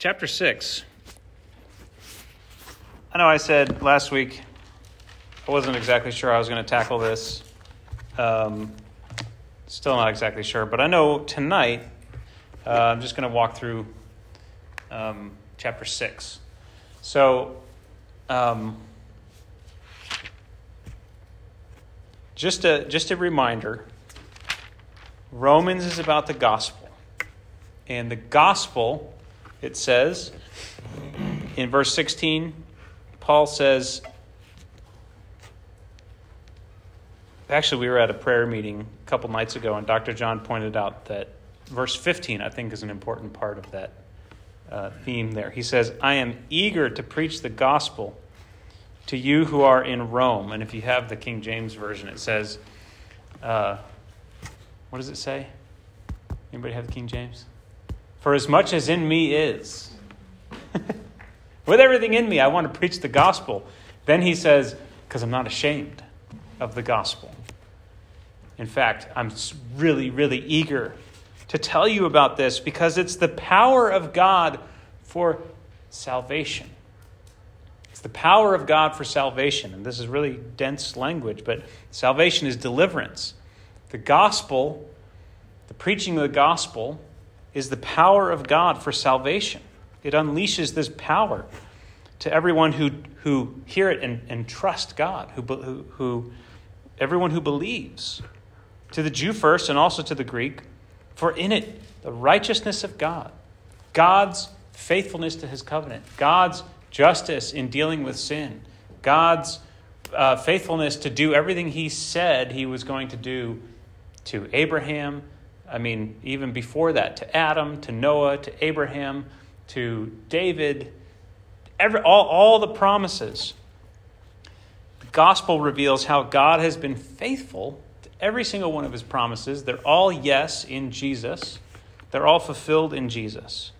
chapter 6. I know I said last week I wasn't exactly sure I was going to tackle this. Um, still not exactly sure, but I know tonight uh, I'm just going to walk through um, chapter 6. So, um, just, a, just a reminder Romans is about the gospel. And the gospel, it says in verse 16, Paul says, actually, we were at a prayer meeting a couple nights ago, and Dr. John pointed out that verse 15, I think, is an important part of that uh, theme there. He says, I am eager to preach the gospel to you who are in Rome. And if you have the King James Version, it says, uh, what does it say? Anybody have the King James? For as much as in me is. With everything in me, I want to preach the gospel. Then he says, because I'm not ashamed of the gospel. In fact, I'm really, really eager to tell you about this because it's the power of God for salvation. It's the power of God for salvation. And this is really dense language, but salvation is deliverance. The gospel, the preaching of the gospel, is the power of God for salvation. It unleashes this power to everyone who, who hear it and, and trust God, who, who, who, everyone who believes, to the Jew first and also to the Greek. For in it, the righteousness of God, God's faithfulness to his covenant, God's justice in dealing with sin, God's uh, faithfulness to do everything he said he was going to do to Abraham. I mean, even before that, to Adam, to Noah, to Abraham, to David, every, all, all the promises. The gospel reveals how God has been faithful to every single one of his promises. They're all yes in Jesus, they're all fulfilled in Jesus.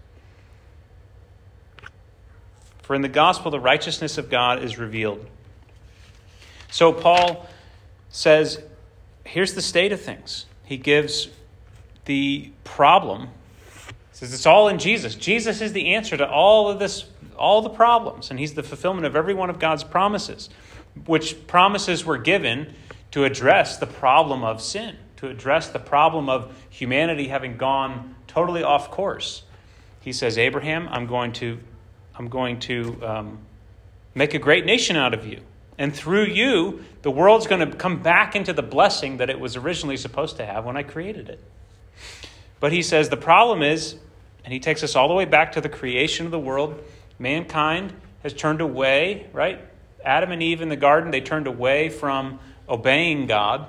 For in the gospel, the righteousness of God is revealed. So Paul says, here's the state of things. He gives the problem. Says it's all in Jesus. Jesus is the answer to all of this, all the problems, and he's the fulfillment of every one of God's promises, which promises were given to address the problem of sin, to address the problem of humanity having gone totally off course. He says, Abraham, I'm going to, I'm going to um, make a great nation out of you. And through you, the world's going to come back into the blessing that it was originally supposed to have when I created it. But he says the problem is, and he takes us all the way back to the creation of the world, mankind has turned away, right? Adam and Eve in the garden, they turned away from obeying God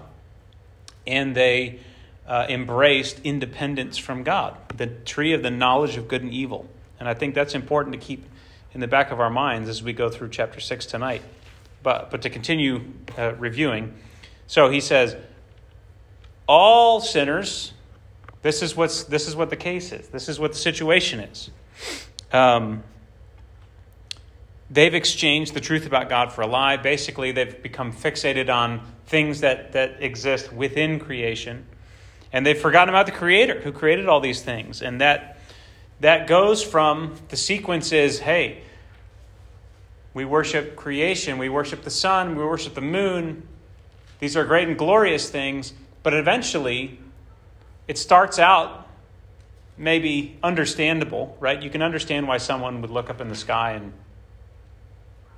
and they uh, embraced independence from God, the tree of the knowledge of good and evil. And I think that's important to keep in the back of our minds as we go through chapter 6 tonight. But, but to continue uh, reviewing, so he says, all sinners, this is, what's, this is what the case is, this is what the situation is. Um, they've exchanged the truth about God for a lie. Basically, they've become fixated on things that, that exist within creation. And they've forgotten about the Creator who created all these things. And that, that goes from the sequence is hey, we worship creation, we worship the sun, we worship the moon. These are great and glorious things, but eventually it starts out maybe understandable, right? You can understand why someone would look up in the sky and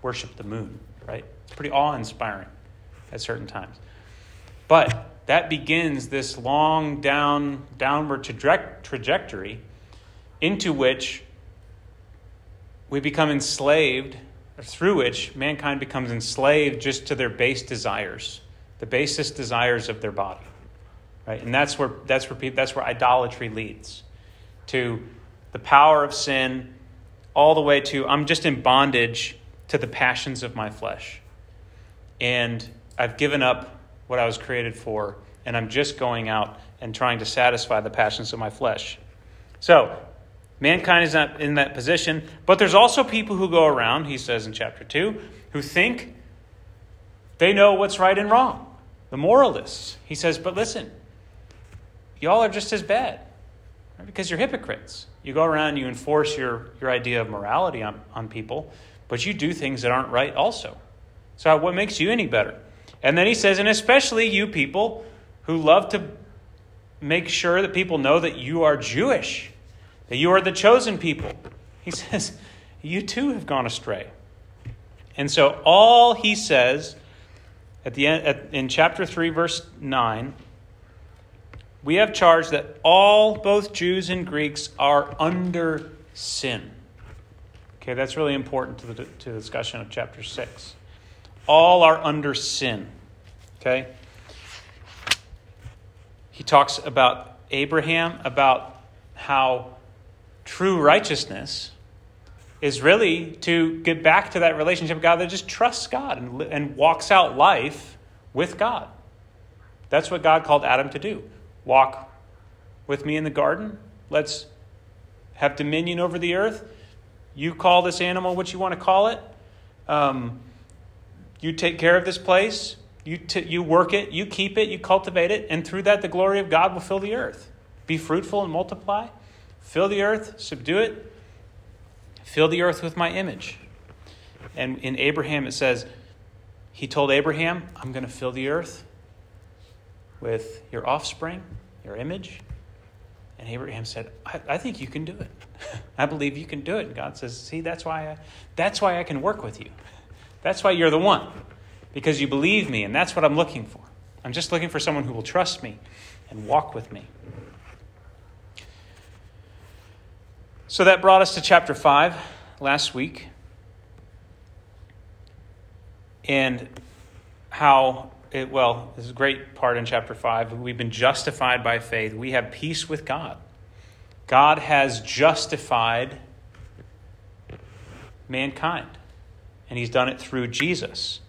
worship the moon, right? It's pretty awe inspiring at certain times. But that begins this long down downward trajectory into which we become enslaved through which mankind becomes enslaved just to their base desires, the basest desires of their body. Right? And that's where, that's where, that's where idolatry leads to the power of sin, all the way to I'm just in bondage to the passions of my flesh. And I've given up what I was created for, and I'm just going out and trying to satisfy the passions of my flesh. So, Mankind is not in that position. But there's also people who go around, he says in chapter 2, who think they know what's right and wrong. The moralists. He says, but listen, y'all are just as bad right? because you're hypocrites. You go around you enforce your, your idea of morality on, on people, but you do things that aren't right also. So, what makes you any better? And then he says, and especially you people who love to make sure that people know that you are Jewish, that you are the chosen people. He says, you too have gone astray. And so, all he says at the end, at, in chapter 3, verse 9, we have charged that all, both Jews and Greeks, are under sin. Okay, that's really important to the, to the discussion of chapter 6. All are under sin. Okay? He talks about Abraham, about how true righteousness is really to get back to that relationship with God that just trusts God and, and walks out life with God. That's what God called Adam to do. Walk with me in the garden. Let's have dominion over the earth. You call this animal what you want to call it. Um, you take care of this place. You, t- you work it. You keep it. You cultivate it. And through that, the glory of God will fill the earth. Be fruitful and multiply. Fill the earth, subdue it, Fill the earth with my image. And in Abraham, it says, He told Abraham, I'm going to fill the earth with your offspring, your image. And Abraham said, I, I think you can do it. I believe you can do it. And God says, See, that's why, I, that's why I can work with you. That's why you're the one, because you believe me, and that's what I'm looking for. I'm just looking for someone who will trust me and walk with me. So that brought us to chapter 5 last week. And how it, well, this is a great part in chapter 5. We've been justified by faith. We have peace with God. God has justified mankind, and He's done it through Jesus.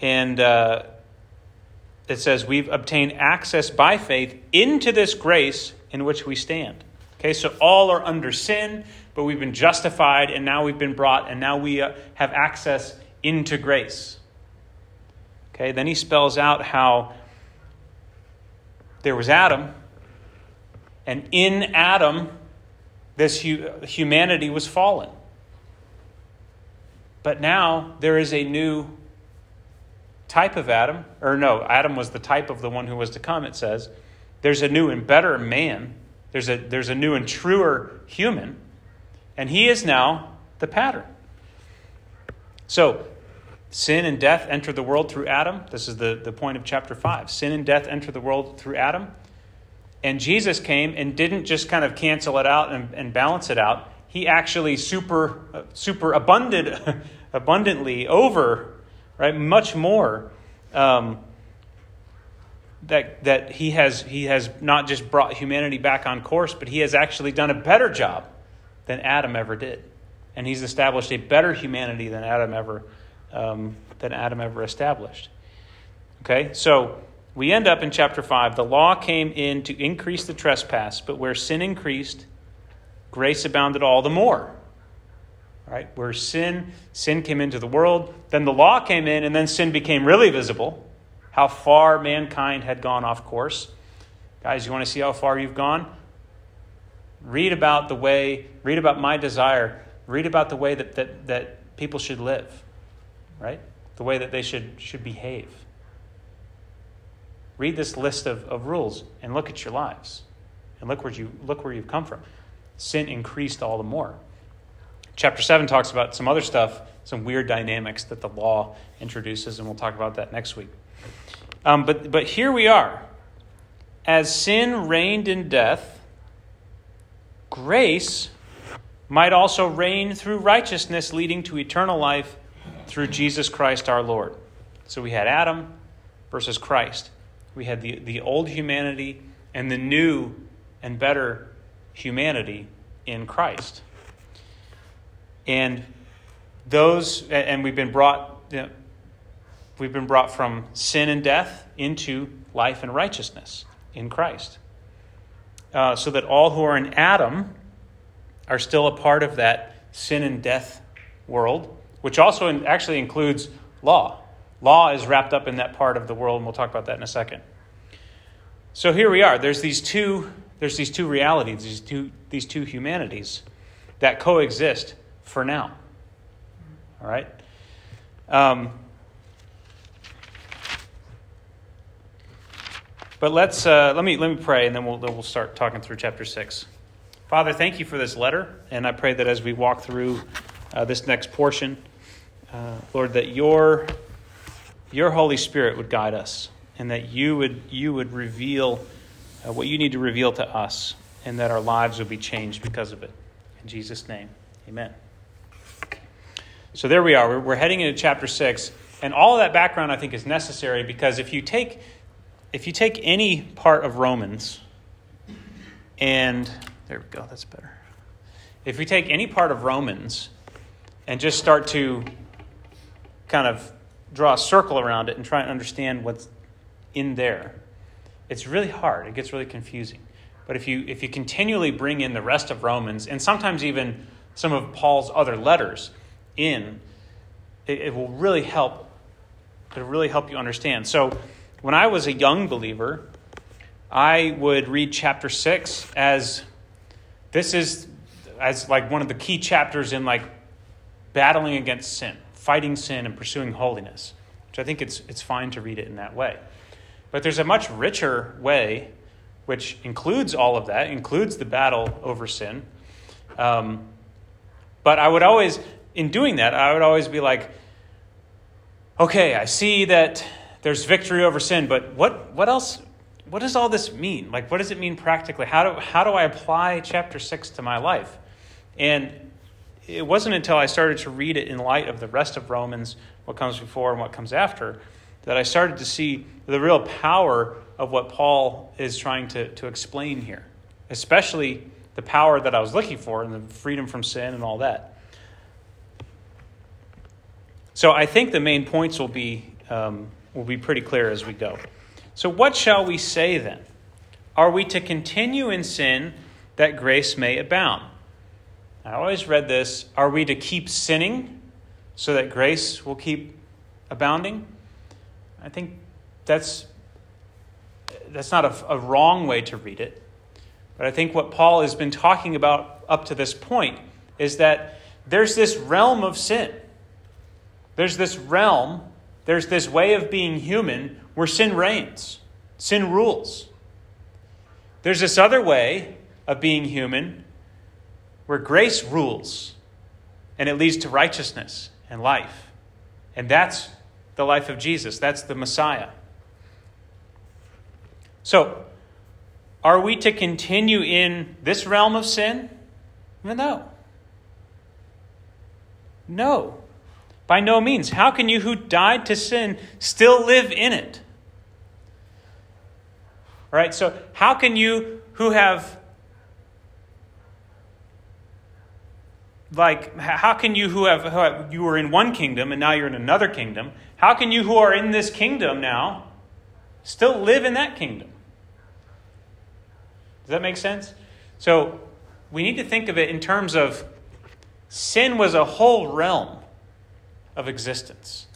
And uh, it says, We've obtained access by faith into this grace in which we stand. Okay, so all are under sin, but we've been justified, and now we've been brought, and now we uh, have access into grace. Okay, then he spells out how there was Adam, and in Adam, this humanity was fallen. But now there is a new type of Adam, or no, Adam was the type of the one who was to come, it says. There's a new and better man there's a, there's a new and truer human, and he is now the pattern. So, sin and death enter the world through Adam. This is the, the point of chapter 5. Sin and death enter the world through Adam. And Jesus came and didn't just kind of cancel it out and, and balance it out. He actually super, super abundant, abundantly over, right, much more um, that, that he, has, he has not just brought humanity back on course, but he has actually done a better job than Adam ever did. And he's established a better humanity than Adam ever, um, than Adam ever established. Okay, so we end up in chapter 5. The law came in to increase the trespass, but where sin increased, grace abounded all the more. Right? Where sin, sin came into the world, then the law came in, and then sin became really visible how far mankind had gone off course. Guys, you want to see how far you've gone? Read about the way, read about my desire, read about the way that, that, that people should live, right? The way that they should, should behave. Read this list of, of rules and look at your lives. And look where, you, look where you've come from. Sin increased all the more. Chapter 7 talks about some other stuff, some weird dynamics that the law introduces, and we'll talk about that next week. Um, but, but here we are. As sin reigned in death, grace might also reign through righteousness, leading to eternal life through Jesus Christ our Lord. So we had Adam versus Christ. We had the, the old humanity and the new and better humanity in Christ. And those, and we've been brought, you know, We've been brought from sin and death into life and righteousness in Christ. Uh, so that all who are in Adam are still a part of that sin and death world, which also in, actually includes law. Law is wrapped up in that part of the world, and we'll talk about that in a second. So here we are. There's these two, there's these two realities, these two, these two humanities that coexist for now. All right? Um, but let's uh, let me let me pray, and then we'll then we'll start talking through chapter six. Father, thank you for this letter, and I pray that as we walk through uh, this next portion, uh, Lord, that your your Holy Spirit would guide us, and that you would you would reveal uh, what you need to reveal to us, and that our lives would be changed because of it. In Jesus' name, Amen. So there we are. We're, heading into chapter six, and all of that background I think is necessary because if you take if you take any part of Romans, and there we go, that's better. If we take any part of Romans and just start to kind of draw a circle around it and try and understand what's in there, it's really hard. It gets really confusing. But if you if you continually bring in the rest of Romans and sometimes even some of Paul's other letters, in, it, it will really help. It'll really help you understand. So, when I was a young believer, I would read chapter six as this is as like one of the key chapters in like battling against sin, fighting sin, and pursuing holiness. Which I think it's it's fine to read it in that way. But there's a much richer way, which includes all of that, includes the battle over sin. Um, but I would always, in doing that, I would always be like, okay, I see that there's victory over sin, but what, what else? What does all this mean? Like, what does it mean practically? How do, how do I apply chapter 6 to my life? And it wasn't until I started to read it in light of the rest of Romans, what comes before and what comes after, that I started to see the real power of what Paul is trying to, to explain here, especially the power that I was looking for and the freedom from sin and all that. So I think the main points will be, um, will be pretty clear as we go. So, what shall we say then? Are we to continue in sin that grace may abound? I always read this. Are we to keep sinning so that grace will keep abounding? I think that's, that's not a, a wrong way to read it. But I think what Paul has been talking about up to this point is that there's this realm of sin there's this realm, there's this way of being human where sin reigns, sin rules. There's this other way of being human where grace rules and it leads to righteousness and life. And that's the life of Jesus, that's the Messiah. So, are we to continue in this realm of sin? No. No. By no means. How can you who died to sin still live in it? All right? So, how can you who have like how can you who have, who have you were in one kingdom and now you're in another kingdom how can you who are in this kingdom now still live in that kingdom does that make sense so we need to think of it in terms of sin was a whole realm of existence.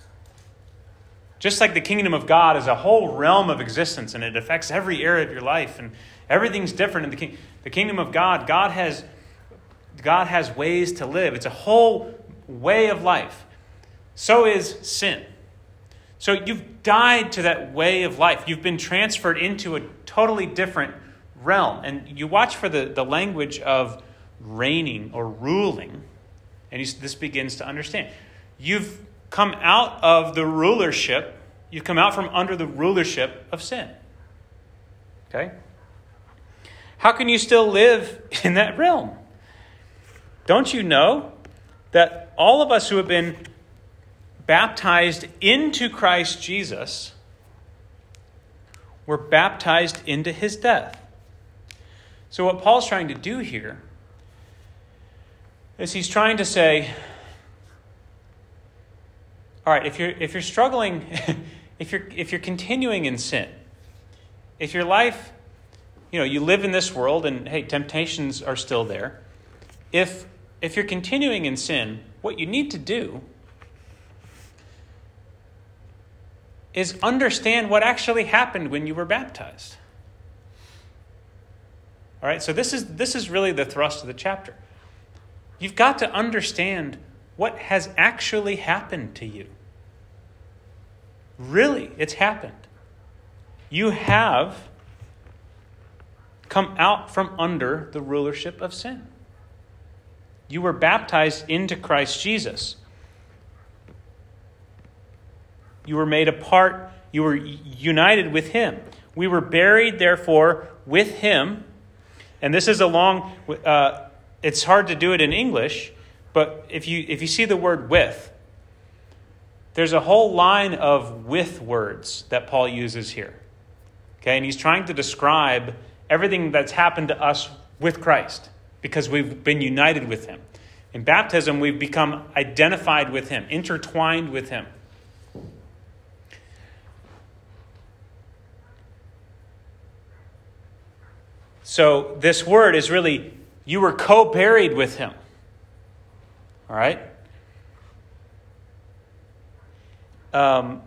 Just like the kingdom of God is a whole realm of existence and it affects every area of your life and everything's different in the, king- the kingdom of God. God has, God has ways to live, it's a whole way of life. So is sin. So you've died to that way of life. You've been transferred into a totally different realm. And you watch for the, the language of reigning or ruling, and you, this begins to understand. You've come out of the rulership, you've come out from under the rulership of sin. Okay? How can you still live in that realm? Don't you know that all of us who have been baptized into Christ Jesus were baptized into his death? So, what Paul's trying to do here is he's trying to say, all right, if you're, if you're struggling, if you're, if you're continuing in sin, if your life, you know, you live in this world and, hey, temptations are still there. If, if you're continuing in sin, what you need to do is understand what actually happened when you were baptized. All right, so this is, this is really the thrust of the chapter. You've got to understand what has actually happened to you. Really, it's happened. You have come out from under the rulership of sin. You were baptized into Christ Jesus. You were made a part, you were united with Him. We were buried, therefore, with Him. And this is a long, uh, it's hard to do it in English, but if you, if you see the word with, there's a whole line of with words that Paul uses here. Okay, and he's trying to describe everything that's happened to us with Christ because we've been united with him. In baptism, we've become identified with him, intertwined with him. So, this word is really you were co buried with him. All right? Um,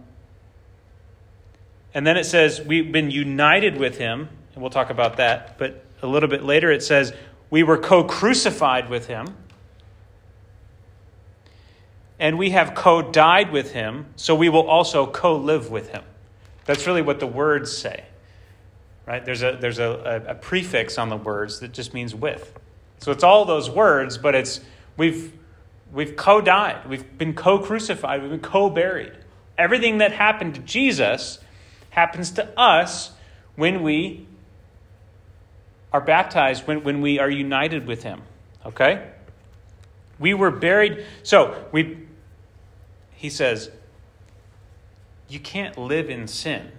and then it says we've been united with him, and we'll talk about that. But a little bit later it says we were co crucified with him. And we have co died with him, so we will also co live with him. That's really what the words say. Right? There's, a, there's a, a, a prefix on the words that just means with. So it's all those words, but it's we've we've co-died, we've been co-crucified, we've been co-buried. Everything that happened to Jesus happens to us when we are baptized, when, when we are united with him. Okay? We were buried. So we he says, you can't live in sin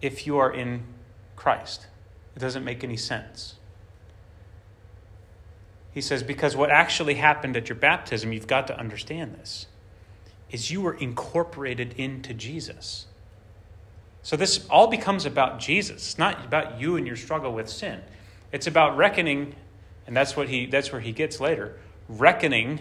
if you are in Christ. It doesn't make any sense. He says, because what actually happened at your baptism, you've got to understand this, is you were incorporated into Jesus. So this all becomes about Jesus. It's not about you and your struggle with sin. It's about reckoning, and that's what he that's where he gets later, reckoning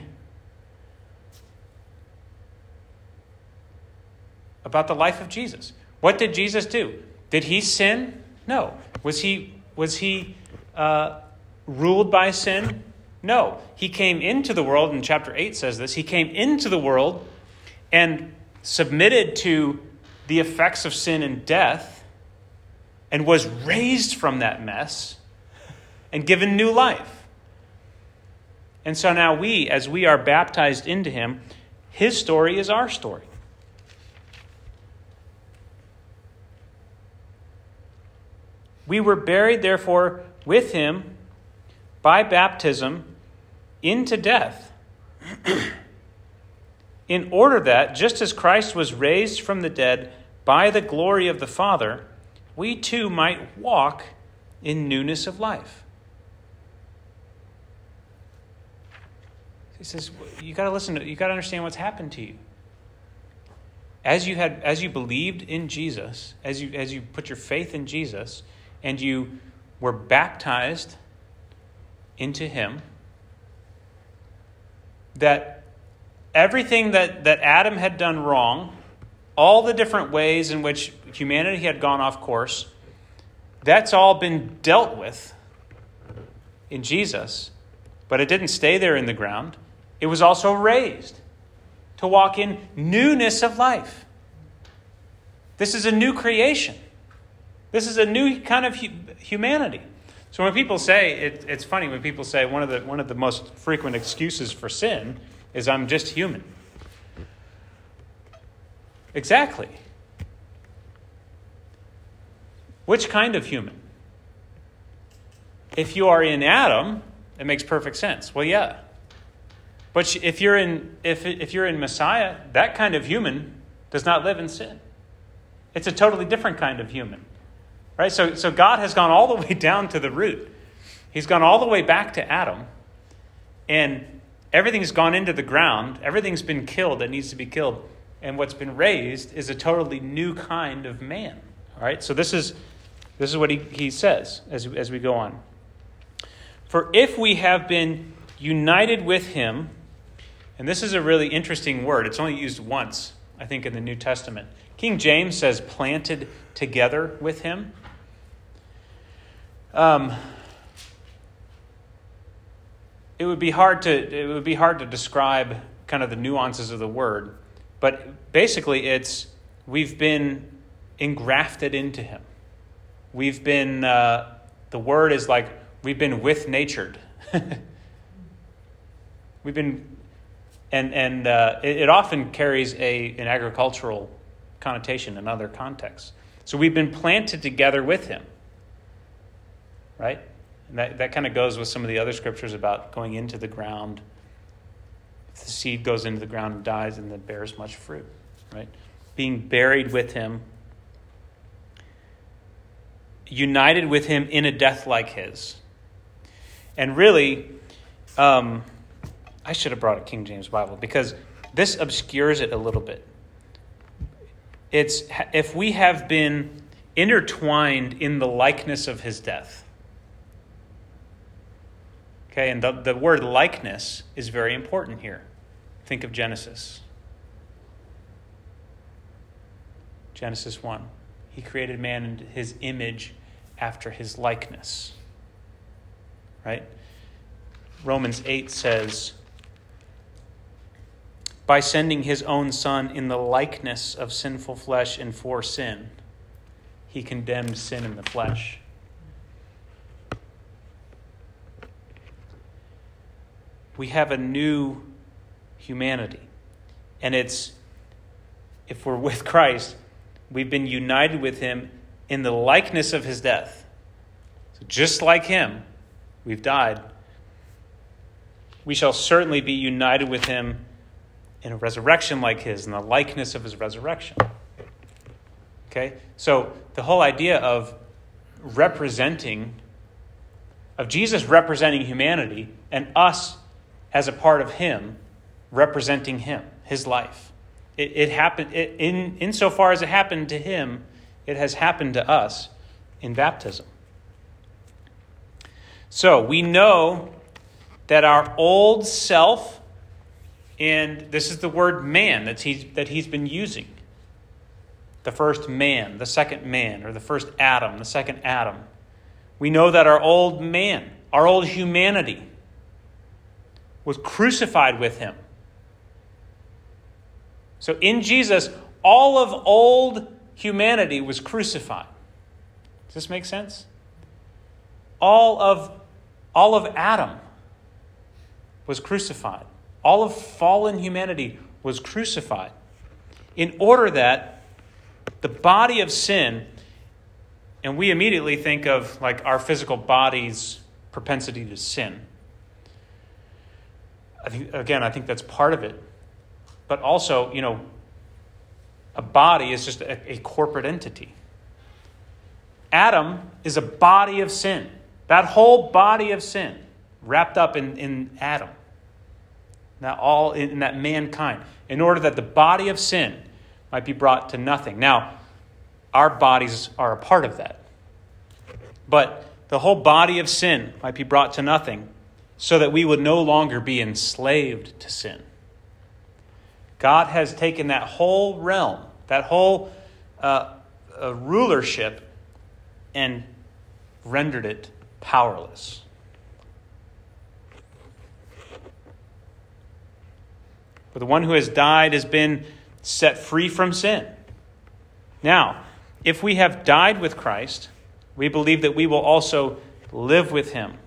about the life of Jesus. What did Jesus do? Did he sin? No. Was he was he uh, ruled by sin? No, he came into the world, and chapter 8 says this. He came into the world and submitted to the effects of sin and death and was raised from that mess and given new life. And so now we, as we are baptized into him, his story is our story. We were buried, therefore, with him by baptism into death, in order that, just as Christ was raised from the dead by the glory of the Father, we too might walk in newness of life. He says, you got to listen, to, you got to understand what's happened to you. As you had as you believed in Jesus, as you as you put your faith in Jesus and you were baptized into him, that everything that, that Adam had done wrong, all the different ways in which humanity had gone off course, that's all been dealt with in Jesus. But it didn't stay there in the ground, it was also raised to walk in newness of life. This is a new creation. This is a new kind of humanity. So when people say, it, it's funny when people say one of, the, one of the most frequent excuses for sin is I'm just human. Exactly. Which kind of human? If you are in Adam, it makes perfect sense. Well, yeah. But if you're in, if, if you're in Messiah, that kind of human does not live in sin. It's a totally different kind of human. Right? So, so God has gone all the way down to the root. He's gone all the way back to Adam. And everything's gone into the ground. Everything's been killed that needs to be killed. And what's been raised is a totally new kind of man. All right? So this is, this is what he, he says as, as we go on. For if we have been united with him, and this is a really interesting word, it's only used once, I think, in the New Testament. King James says planted together with him. um, it would be hard to it would be hard to describe kind of the nuances of the word, but basically it's we've been engrafted into Him. We've been uh, the word is like we've been with natured. we've been and and uh, it, it, often carries a an agricultural connotation in other contexts. So we've been planted together with him, right? And that that kind of goes with some of the other scriptures about going into the ground. If the seed goes into the ground and dies, and then bears much fruit, right? Being buried with him, united with him in a death like his, and really. Um, I should have brought a King James Bible because this obscures it a little bit. It's if we have been intertwined in the likeness of his death. Okay, and the, the word likeness is very important here. Think of Genesis. Genesis 1. He created man in his image after his likeness. Right? Romans 8 says, by sending his own Son in the likeness of sinful flesh and for sin. He condemned sin in the flesh. We have a new humanity. And it's, if we're with Christ, we've been united with him in the likeness of his death. So just like him, we've died. We shall certainly be united with him in a resurrection like his, in the likeness of his resurrection. Okay? So the whole idea of representing, of Jesus representing humanity and us as a part of him representing him, his life. It, it happened, it, in, insofar as it happened to him, it has happened to us in baptism. So we know that our old self and this is the word man that he's, that he's been using. The first man, the second man, or the first Adam, the second Adam. We know that our old man, our old humanity, was crucified with him. So in Jesus, all of old humanity was crucified. Does this make sense? All of, all of Adam was crucified. All of fallen humanity was crucified in order that the body of sin, and we immediately think of like our physical body's propensity to sin. I think, again, I think that's part of it. But also, you know, a body is just a, a corporate entity. Adam is a body of sin. That whole body of sin wrapped up in, in Adam that all in that mankind, in order that the body of sin might be brought to nothing. Now, our bodies are a part of that. But the whole body of sin might be brought to nothing so that we would no longer be enslaved to sin. God has taken that whole realm, that whole uh, uh, rulership, and rendered it powerless. For the one who has died has been set free from sin. Now, if we have died with Christ, we believe that we will also live with him.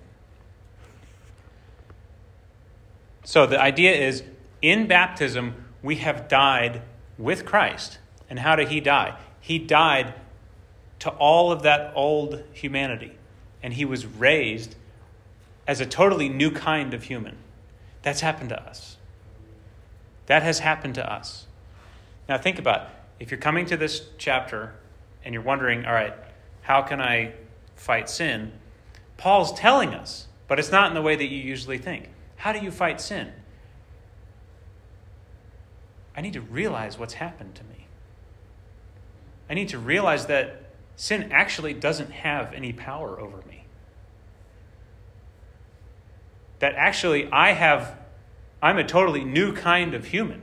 So the idea is in baptism, we have died with Christ. And how did he die? He died to all of that old humanity, and he was raised as a totally new kind of human. That's happened to us. That has happened to us. Now, think about it. if you're coming to this chapter and you're wondering, all right, how can I fight sin? Paul's telling us, but it's not in the way that you usually think. How do you fight sin? I need to realize what's happened to me. I need to realize that sin actually doesn't have any power over me. That actually I have I'm a totally new kind of human.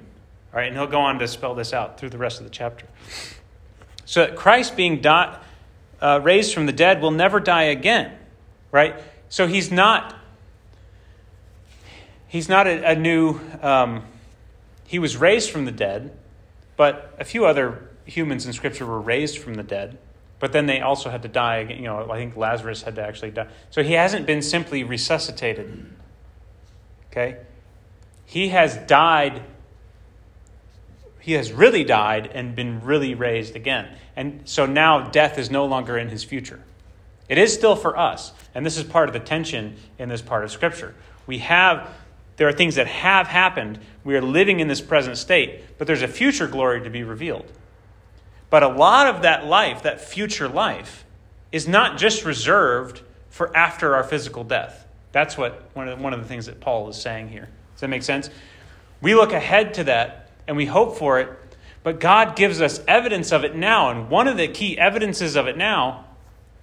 All right, and he'll go on to spell this out through the rest of the chapter. So that Christ being uh, raised from the dead will never die again. right? So he's not he's not a, a new um, he was raised from the dead, but a few other humans in Scripture were raised from the dead. But then they also had to die. You know, I think Lazarus had to actually die. So he hasn't been simply resuscitated. Okay? He has died. He has really died and been really raised again. And so now death is no longer in his future. It is still for us. And this is part of the tension in this part of Scripture. We have, there are things that have happened. We are living in this present state, but there's a future glory to be revealed. But a lot of that life, that future life, is not just reserved for after our physical death. That's what one of, the, one of the things that Paul is saying here. Does that make sense? We look ahead to that and we hope for it, but God gives us evidence of it now. And one of the key evidences of it now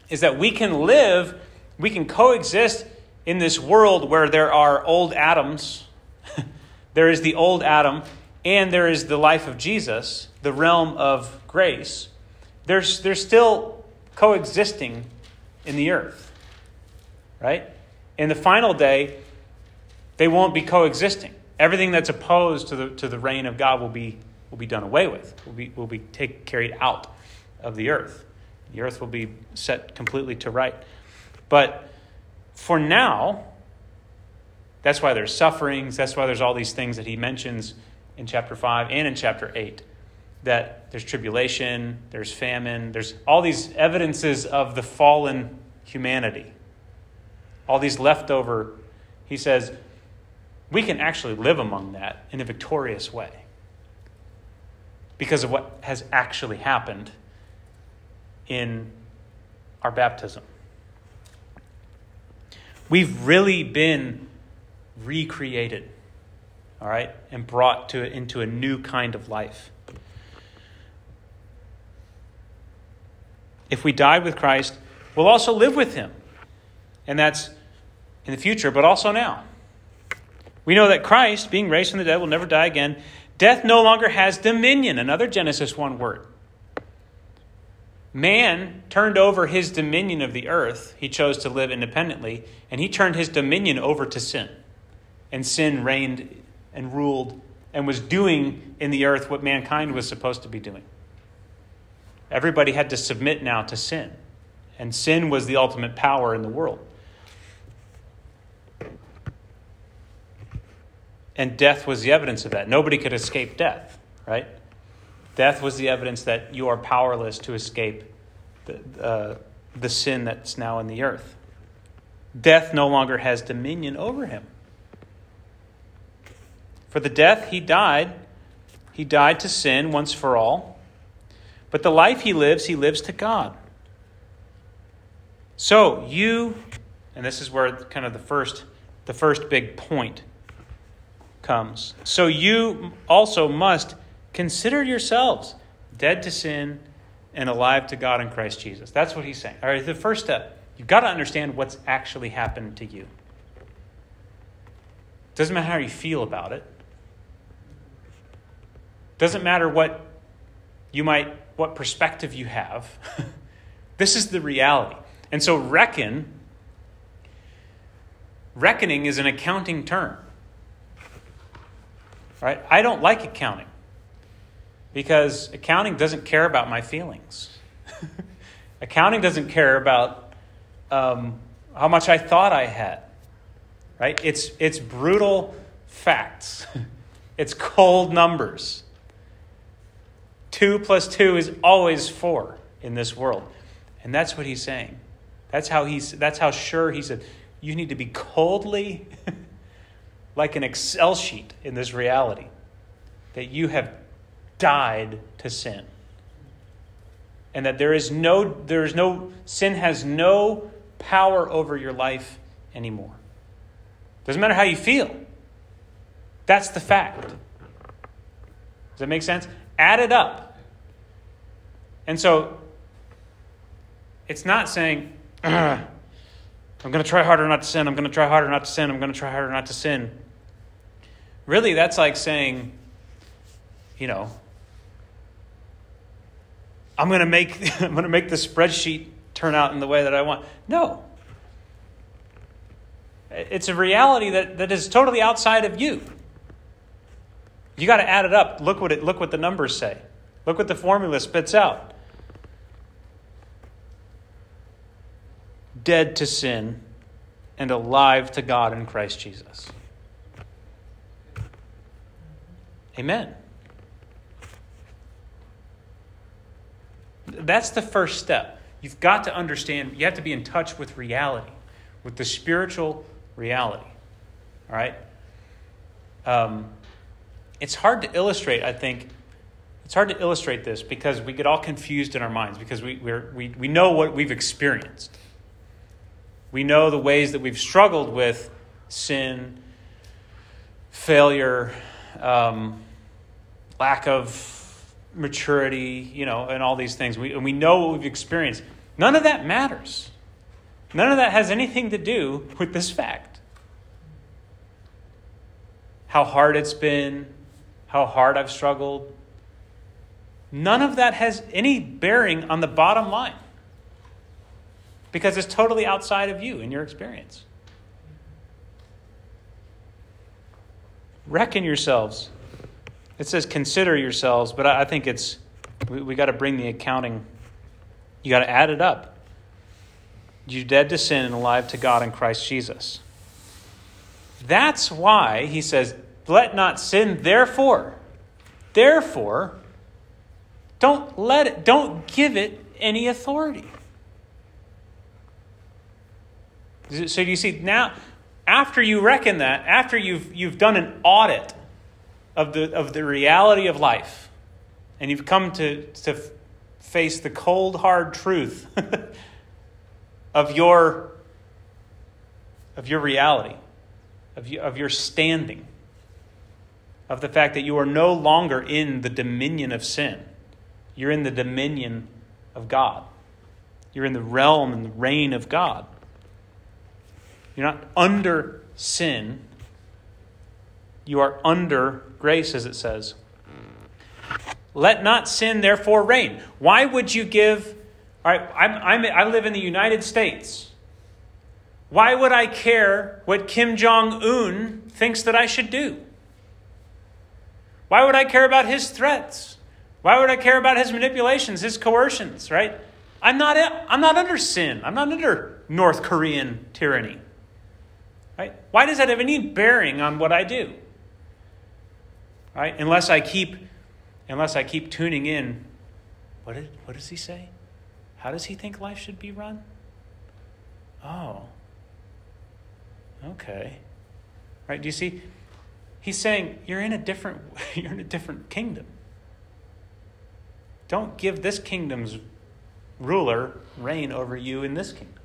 is that we can live, we can coexist in this world where there are old Adams. there is the old Adam, and there is the life of Jesus, the realm of grace, they're, they're still coexisting in the earth. Right? In the final day, they won't be coexisting. Everything that's opposed to the, to the reign of God will be, will be done away with, will be, will be take, carried out of the earth. The earth will be set completely to right. But for now, that's why there's sufferings. That's why there's all these things that he mentions in chapter 5 and in chapter 8 that there's tribulation, there's famine, there's all these evidences of the fallen humanity. All these leftover, he says, we can actually live among that in a victorious way because of what has actually happened in our baptism. We've really been recreated, all right, and brought to into a new kind of life. if we die with Christ, we'll also live with him. And that's in the future, but also now. We know that Christ, being raised from the dead, will never die again. Death no longer has dominion. Another Genesis 1 word. Man turned over his dominion of the earth. He chose to live independently, and he turned his dominion over to sin. And sin reigned and ruled and was doing in the earth what mankind was supposed to be doing. Everybody had to submit now to sin. And sin was the ultimate power in the world. And death was the evidence of that. Nobody could escape death, right? Death was the evidence that you are powerless to escape the, uh, the sin that's now in the earth. Death no longer has dominion over him. For the death he died, he died to sin once for all but the life he lives, he lives to God. So you, and this is where kind of the first, the first big point comes. So you also must consider yourselves dead to sin and alive to God in Christ Jesus. That's what he's saying. All right, the first step, you've got to understand what's actually happened to you. Doesn't matter how you feel about it. Doesn't matter what you might what perspective you have. this is the reality. And so reckon reckoning is an accounting term. Right? I don't like accounting because accounting doesn't care about my feelings. accounting doesn't care about um, how much I thought I had. Right? It's, it's brutal facts. it's cold numbers. Two plus two is always four in this world. And that's what he's saying. That's how he's that's how sure he said, you need to be coldly like an Excel sheet in this reality. That you have died to sin. And that there is no there is no sin has no power over your life anymore. Doesn't matter how you feel. That's the fact. Does that make sense? Add it up. And so it's not saying, I'm going to try harder not to sin, I'm going to try harder not to sin, I'm going to try harder not to sin. Really, that's like saying, you know, I'm going to make I'm going to make the spreadsheet turn out in the way that I want. No. it's a reality that, that is totally outside of you. You got to add it up. Look what it look what the numbers say. Look what the formula spits out. Dead to sin and alive to God in Christ Jesus. Amen. That's the first step. You've got to understand, you have to be in touch with reality, with the spiritual reality. All right? Um, it's hard to illustrate, I think. It's hard to illustrate this because we get all confused in our minds because we, we we, know what we've experienced. We know the ways that we've struggled with sin, failure, um, lack of maturity, you know, and all these things. We, and we know what we've experienced. None of that matters. None of that has anything to do with this fact. How hard it's been, how hard I've struggled. None of that has any bearing on the bottom line because it's totally outside of you and your experience. Reckon yourselves it says consider yourselves, but I, think it's, we, we got to bring the accounting, you got to add it up. You're dead to sin and alive to God in Christ Jesus. That's why he says, let not sin, therefore. Therefore, don't let it, don't give it any authority. So do you see now, after you reckon that, after you've, you've done an audit of the, of the reality of life, and you've come to, to face the cold, hard truth of your, of your reality, of, you, of your standing, of the fact that you are no longer in the dominion of sin. You're in the dominion of God. You're in the realm and the reign of God. You're not under sin, you are under grace, as it says. Let not sin therefore reign. Why would you give? All right, I'm, I'm, I live in the United States. Why would I care what Kim Jong un thinks that I should do? Why would I care about his threats? Why would I care about his manipulations, his coercions, right? I'm not, I'm not under sin. I'm not under North Korean tyranny. Right? Why does that have any bearing on what I do? Right? Unless I keep unless I keep tuning in. What did what does he say? How does he think life should be run? Oh. Okay. Right? Do you see? He's saying you're in a different you're in a different kingdom. Don't give this kingdom's ruler reign over you in this kingdom.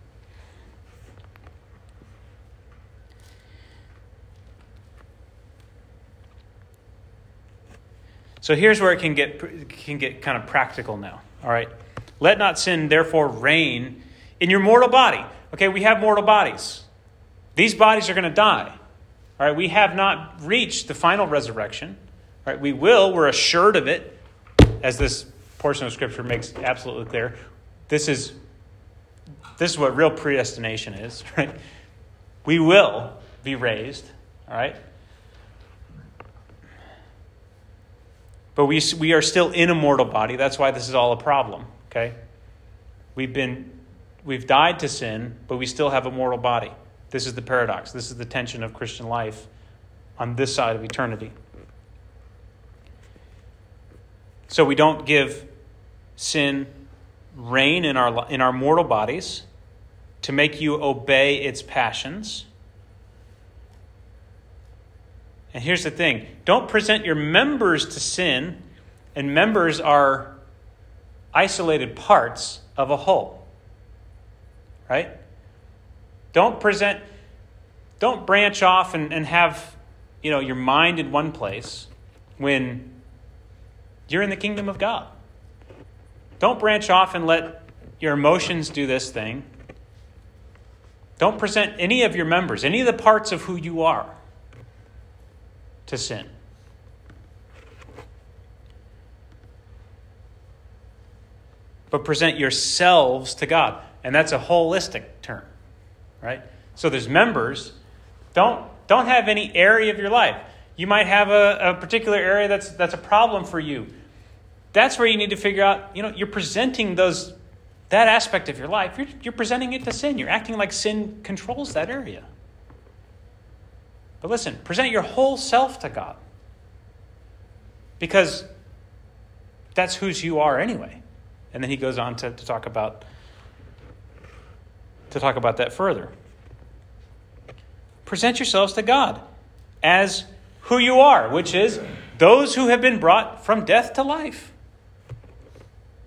So here's where it can get, can get kind of practical now. All right. Let not sin therefore reign in your mortal body. Okay, we have mortal bodies. These bodies are going to die. All right, we have not reached the final resurrection. All right, we will, we're assured of it, as this portion of scripture makes absolutely clear. This is this is what real predestination is, right? We will be raised, all right? But we, we are still in a mortal body. That's why this is all a problem, okay? We've been we've died to sin, but we still have a mortal body. This is the paradox. This is the tension of Christian life on this side of eternity. So we don't give sin reign in our in our mortal bodies to make you obey its passions. And here's the thing don't present your members to sin, and members are isolated parts of a whole. Right? Don't present, don't branch off and, and have you know, your mind in one place when you're in the kingdom of God. Don't branch off and let your emotions do this thing. Don't present any of your members, any of the parts of who you are to sin. But present yourselves to God. And that's a holistic term, right? So there's members, Don't, don't have any area of your life. You might have a, a particular area that's, that's a problem for you. That's where you need to figure out, you know, you're presenting those, that aspect of your life, you're, you're presenting it to sin. You're acting like sin controls that area. But listen, present your whole self to God. Because that's whose you are anyway. And then he goes on to, to talk about to talk about that further. Present yourselves to God as who you are, which is those who have been brought from death to life.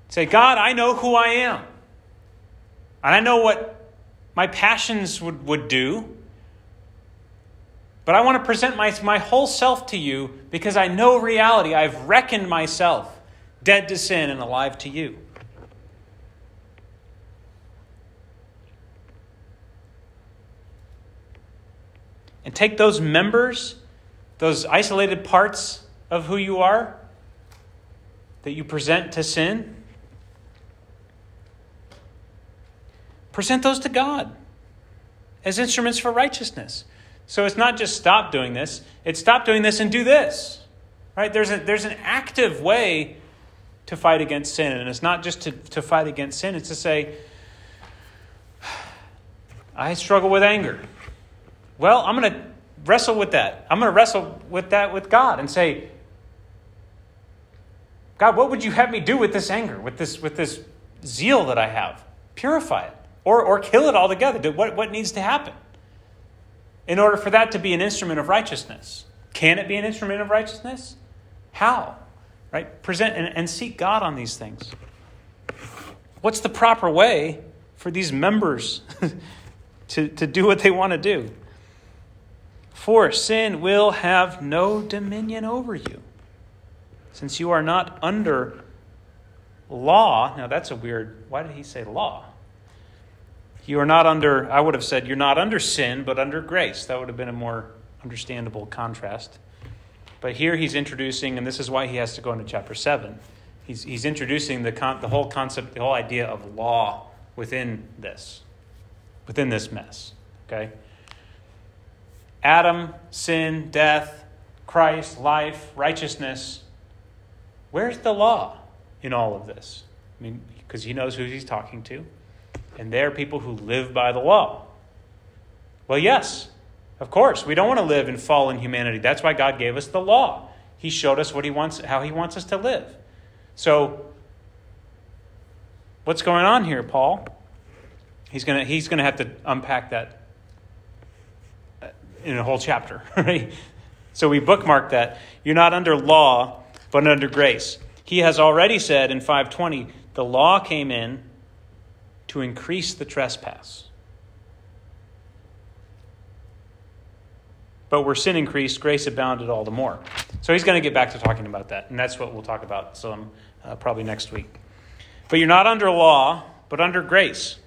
Say, God, I know who I am. And I know what my passions would, would do. But I want to present my, my whole self to you because I know reality. I've reckoned myself dead to sin and alive to you. And take those members, those isolated parts of who you are that you present to sin, present those to God as instruments for righteousness. So it's not just stop doing this, it's stop doing this and do this. Right? There's, a, there's an active way to fight against sin. And it's not just to, to fight against sin, it's to say, I struggle with anger. Well, I'm going to wrestle with that. I'm going to wrestle with that with God and say, God, what would you have me do with this anger, with this, with this zeal that I have? Purify it or, or kill it altogether. What, what needs to happen? In order for that to be an instrument of righteousness. Can it be an instrument of righteousness? How? Right? Present and, and seek God on these things. What's the proper way for these members to, to do what they want to do? For sin will have no dominion over you, since you are not under law. Now, that's a weird, why did he say law? You are not under, I would have said, you're not under sin, but under grace. That would have been a more understandable contrast. But here he's introducing, and this is why he has to go into chapter 7. He's, he's introducing the, con, the whole concept, the whole idea of law within this, within this mess. Okay? Adam, sin, death, Christ, life, righteousness. Where's the law in all of this? I mean, because he knows who he's talking to and they're people who live by the law. Well, yes, of course. We don't want to live in fallen humanity. That's why God gave us the law. He showed us what he wants, how he wants us to live. So, what's going on here, Paul? He's going to, he's going to have to unpack that uh, in a whole chapter, right? So we bookmark that. You're not under law, but under grace. He has already said in 520, the law came in to increase the trespass. But where sin increased, grace abounded all the more. So he's going to get back to talking about that, and that's what we'll talk about some uh, probably next week. But you're not under law, but under grace.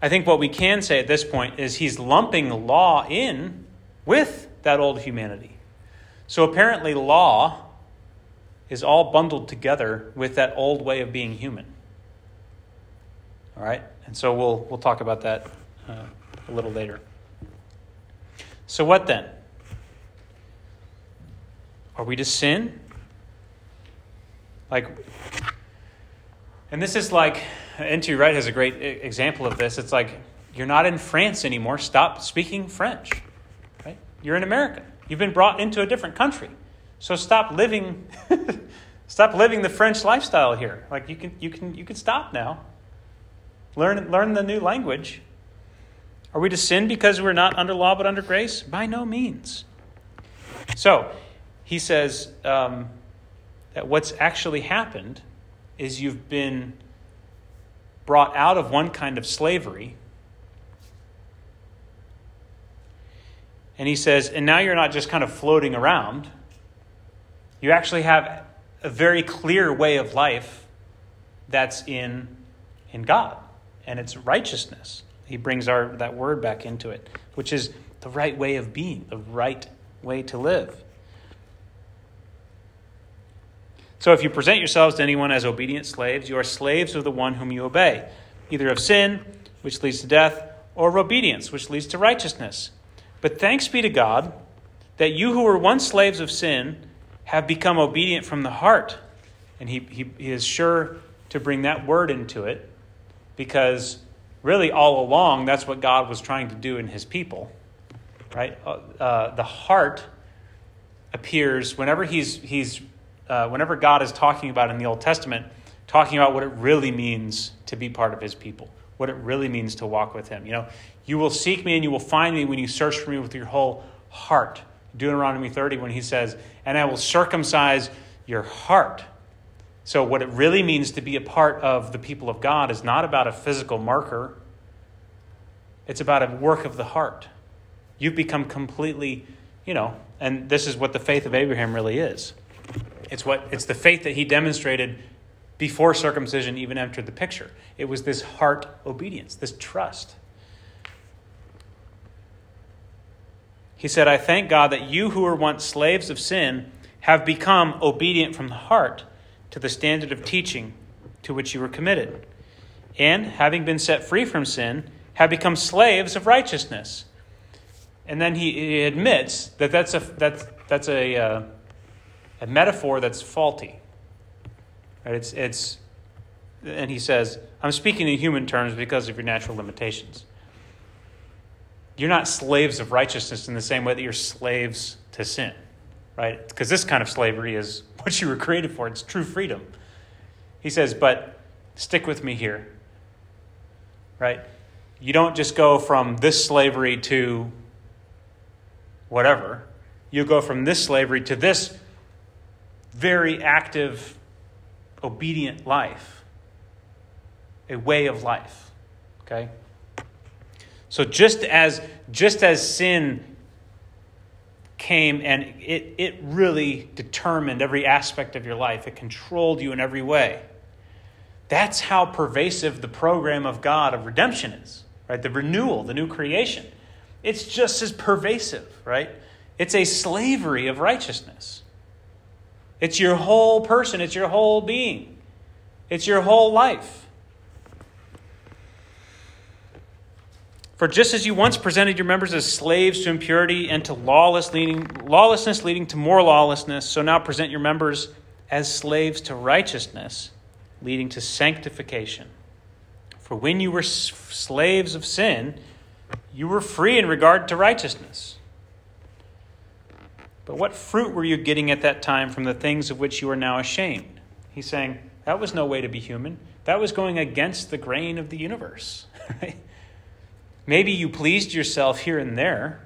I think what we can say at this point is he's lumping law in with that old humanity. So apparently, law is all bundled together with that old way of being human. All right? And so we'll, we'll talk about that uh, a little later. So, what then? Are we to sin? Like, and this is like, N.T. Wright has a great example of this. It's like, you're not in France anymore. Stop speaking French. Right? You're in America. You've been brought into a different country. So stop living stop living the French lifestyle here. Like you can you can you can stop now. Learn, learn the new language. Are we to sin because we're not under law but under grace? By no means. So, he says um, that what's actually happened is you've been brought out of one kind of slavery. And he says, and now you're not just kind of floating around. You actually have a very clear way of life that's in, in God and it's righteousness. He brings our, that word back into it, which is the right way of being, the right way to live. So if you present yourselves to anyone as obedient slaves, you are slaves of the one whom you obey, either of sin, which leads to death, or of obedience, which leads to righteousness. But thanks be to God that you who were once slaves of sin have become obedient from the heart. And he, he, he is sure to bring that word into it because really all along that's what God was trying to do in his people. Right? Uh, uh, the heart appears whenever he's, he's uh, whenever God is talking about in the Old Testament, talking about what it really means to be part of his people, what it really means to walk with him. You know, you will seek me and you will find me when you search for me with your whole heart. Deuteronomy 30, when he says, And I will circumcise your heart. So, what it really means to be a part of the people of God is not about a physical marker, it's about a work of the heart. You've become completely, you know, and this is what the faith of Abraham really is. It's what it's the faith that he demonstrated before circumcision even entered the picture. It was this heart obedience, this trust. He said, I thank God that you who were once slaves of sin have become obedient from the heart to the standard of teaching to which you were committed. And, having been set free from sin, have become slaves of righteousness. And then he, admits that that's a, that's, that's a, uh, a metaphor that's faulty. Right? It's, it's, and he says, I'm speaking in human terms because of your natural limitations. You're not slaves of righteousness in the same way that you're slaves to sin, right? Because this kind of slavery is what you were created for. It's true freedom. He says, but stick with me here, right? You don't just go from this slavery to whatever. You go from this slavery to this very active, obedient life, a way of life. Okay? So just as just as sin came and it, it really determined every aspect of your life, it controlled you in every way. That's how pervasive the program of God of redemption is, right? The renewal, the new creation. It's just as pervasive, right? It's a slavery of righteousness. It's your whole person, it's your whole being, it's your whole life. For just as you once presented your members as slaves to impurity and to lawless leading, lawlessness leading to more lawlessness, so now present your members as slaves to righteousness, leading to sanctification. For when you were slaves of sin, you were free in regard to righteousness. But what fruit were you getting at that time from the things of which you are now ashamed? He's saying, that was no way to be human. That was going against the grain of the universe. Maybe you pleased yourself here and there,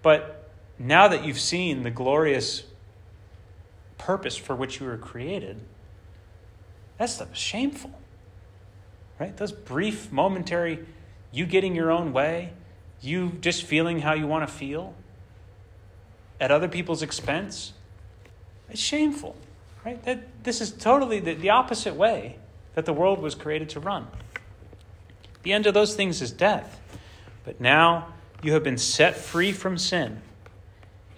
but now that you've seen the glorious purpose for which you were created, that's stuff shameful. Right? Those brief, momentary, you getting your own way, you just feeling how you want to feel at other people's expense, it's shameful, right? That, this is totally the, the opposite way that the world was created to run. The end of those things is death. But now you have been set free from sin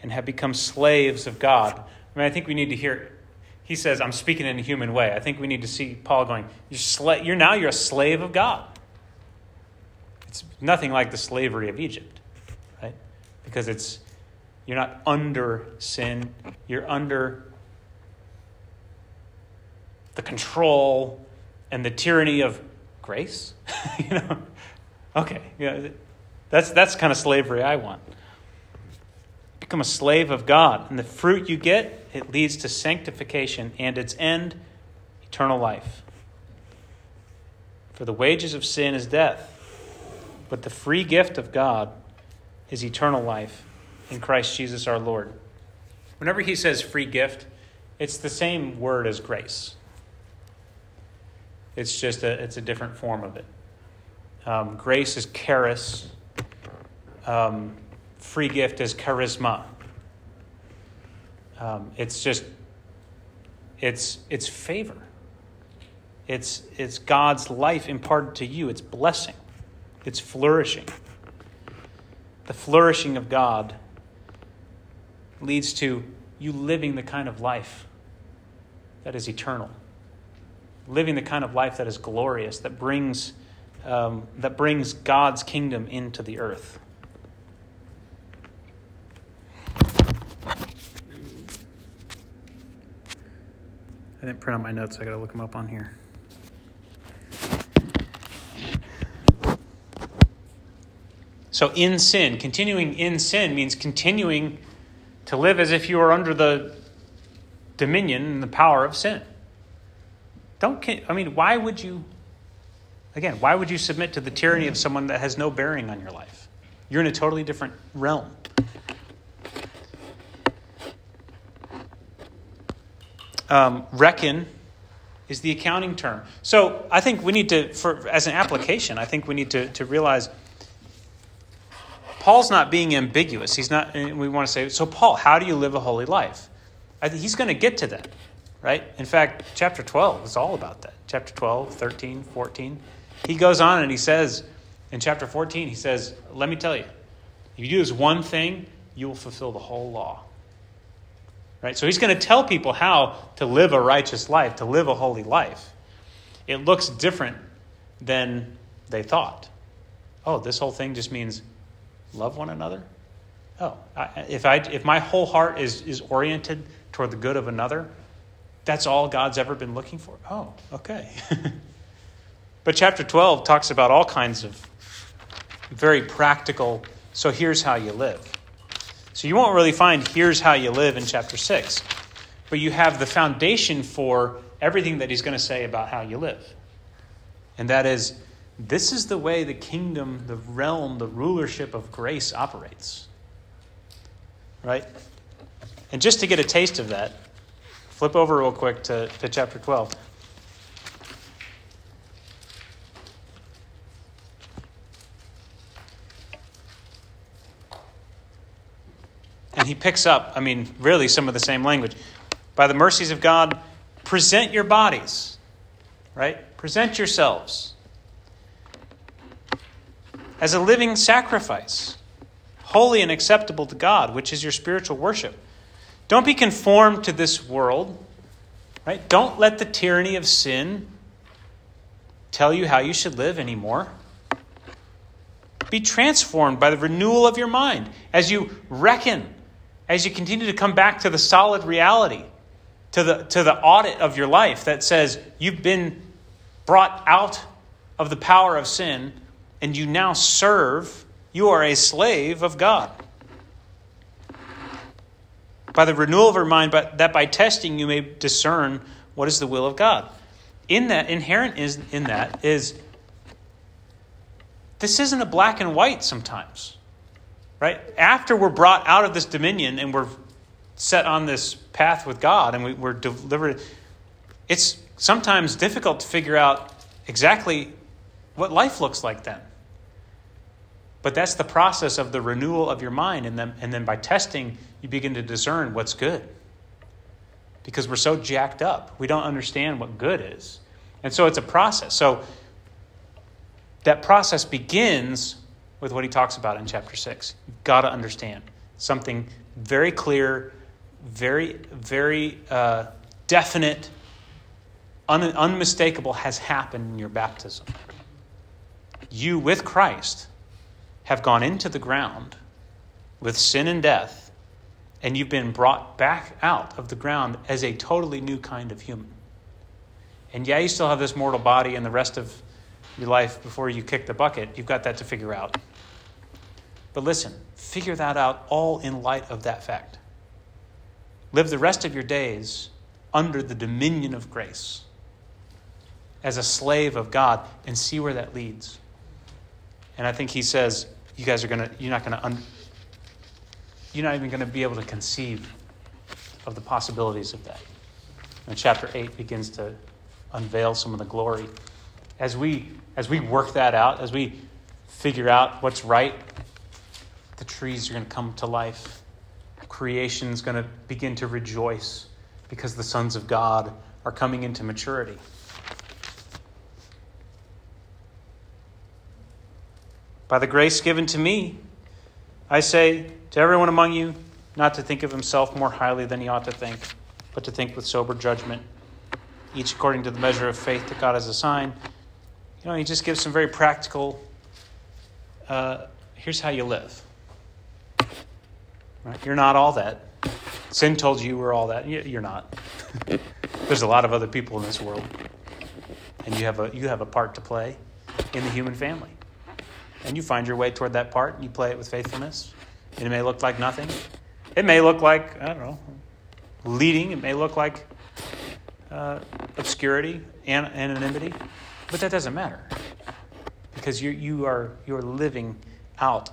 and have become slaves of God. I mean, I think we need to hear. He says, "I'm speaking in a human way." I think we need to see Paul going, "You're, you're now you're a slave of God." It's nothing like the slavery of Egypt, right? Because it's you're not under sin, you're under the control and the tyranny of grace. you know, okay, yeah, that's that's kind of slavery I want. Become a slave of God, and the fruit you get it leads to sanctification, and its end, eternal life. For the wages of sin is death but the free gift of God is eternal life in Christ Jesus our Lord. Whenever he says free gift, it's the same word as grace. It's just a, it's a different form of it. Um, grace is charis. Um, free gift is charisma. Um, it's just, it's, it's favor. It's, it's God's life imparted to you. It's blessing. It's flourishing. The flourishing of God leads to you living the kind of life that is eternal, living the kind of life that is glorious, that brings um, that brings God's kingdom into the earth. I didn't print out my notes. I got to look them up on here. So, in sin, continuing in sin means continuing to live as if you are under the dominion and the power of sin. Don't, I mean, why would you, again, why would you submit to the tyranny of someone that has no bearing on your life? You're in a totally different realm. Um, reckon is the accounting term. So I think we need to, for, as an application, I think we need to, to realize Paul's not being ambiguous. He's not, we want to say, so Paul, how do you live a holy life? He's going to get to that, right? In fact, chapter 12 is all about that. Chapter 12, 13, 14. He goes on and he says, in chapter 14, he says, let me tell you, if you do this one thing, you will fulfill the whole law. Right? So he's going to tell people how to live a righteous life, to live a holy life. It looks different than they thought. Oh, this whole thing just means love one another? Oh, I, if, I, if my whole heart is, is oriented toward the good of another, that's all God's ever been looking for. Oh, okay. but chapter 12 talks about all kinds of very practical, so here's how you live. So you won't really find here's how you live in chapter 6, but you have the foundation for everything that he's going to say about how you live. And that is this is the way the kingdom, the realm, the rulership of grace operates. Right? And just to get a taste of that, flip over real quick to, to chapter 12. And he picks up, I mean, really some of the same language. By the mercies of God, present your bodies, right? Present yourselves as a living sacrifice, holy and acceptable to God, which is your spiritual worship. Don't be conformed to this world, right? Don't let the tyranny of sin tell you how you should live anymore. Be transformed by the renewal of your mind as you reckon, as you continue to come back to the solid reality, to the, to the audit of your life that says you've been brought out of the power of sin and you now serve, you are a slave of God. By the renewal of our mind, but that by testing you may discern what is the will of God. In that, inherent is in that is this isn't a black and white sometimes. Right? After we're brought out of this dominion and we're set on this path with God and we, we're delivered, it's sometimes difficult to figure out exactly what life looks like then. But that's the process of the renewal of your mind. And then, and then by testing, you begin to discern what's good. Because we're so jacked up, we don't understand what good is. And so it's a process. So that process begins with what he talks about in chapter 6. You've got to understand something very clear, very, very uh, definite, un- unmistakable has happened in your baptism. You, with Christ, have gone into the ground with sin and death, and you've been brought back out of the ground as a totally new kind of human. And yeah, you still have this mortal body and the rest of your life before you kick the bucket. You've got that to figure out. But listen, figure that out all in light of that fact. Live the rest of your days under the dominion of grace as a slave of God and see where that leads. And I think he says, you guys are to, you're not to, un- you're not even to be able to conceive of the possibilities of that. And chapter 8 begins to unveil some of the glory. As we, as we work that out, as we figure out what's right, the trees are going to come to life. Creation is going to begin to rejoice because the sons of God are coming into maturity. By the grace given to me, I say to everyone among you not to think of himself more highly than he ought to think, but to think with sober judgment, each according to the measure of faith that God has assigned. You know, he just gives some very practical. Uh, here's how you live. Right? You're not all that. Sin told you you were all that. You're not. There's a lot of other people in this world, and you have a you have a part to play in the human family, and you find your way toward that part, and you play it with faithfulness. It may look like nothing. It may look like I don't know, leading. It may look like uh, obscurity and anonymity, but that doesn't matter because you you are you are living out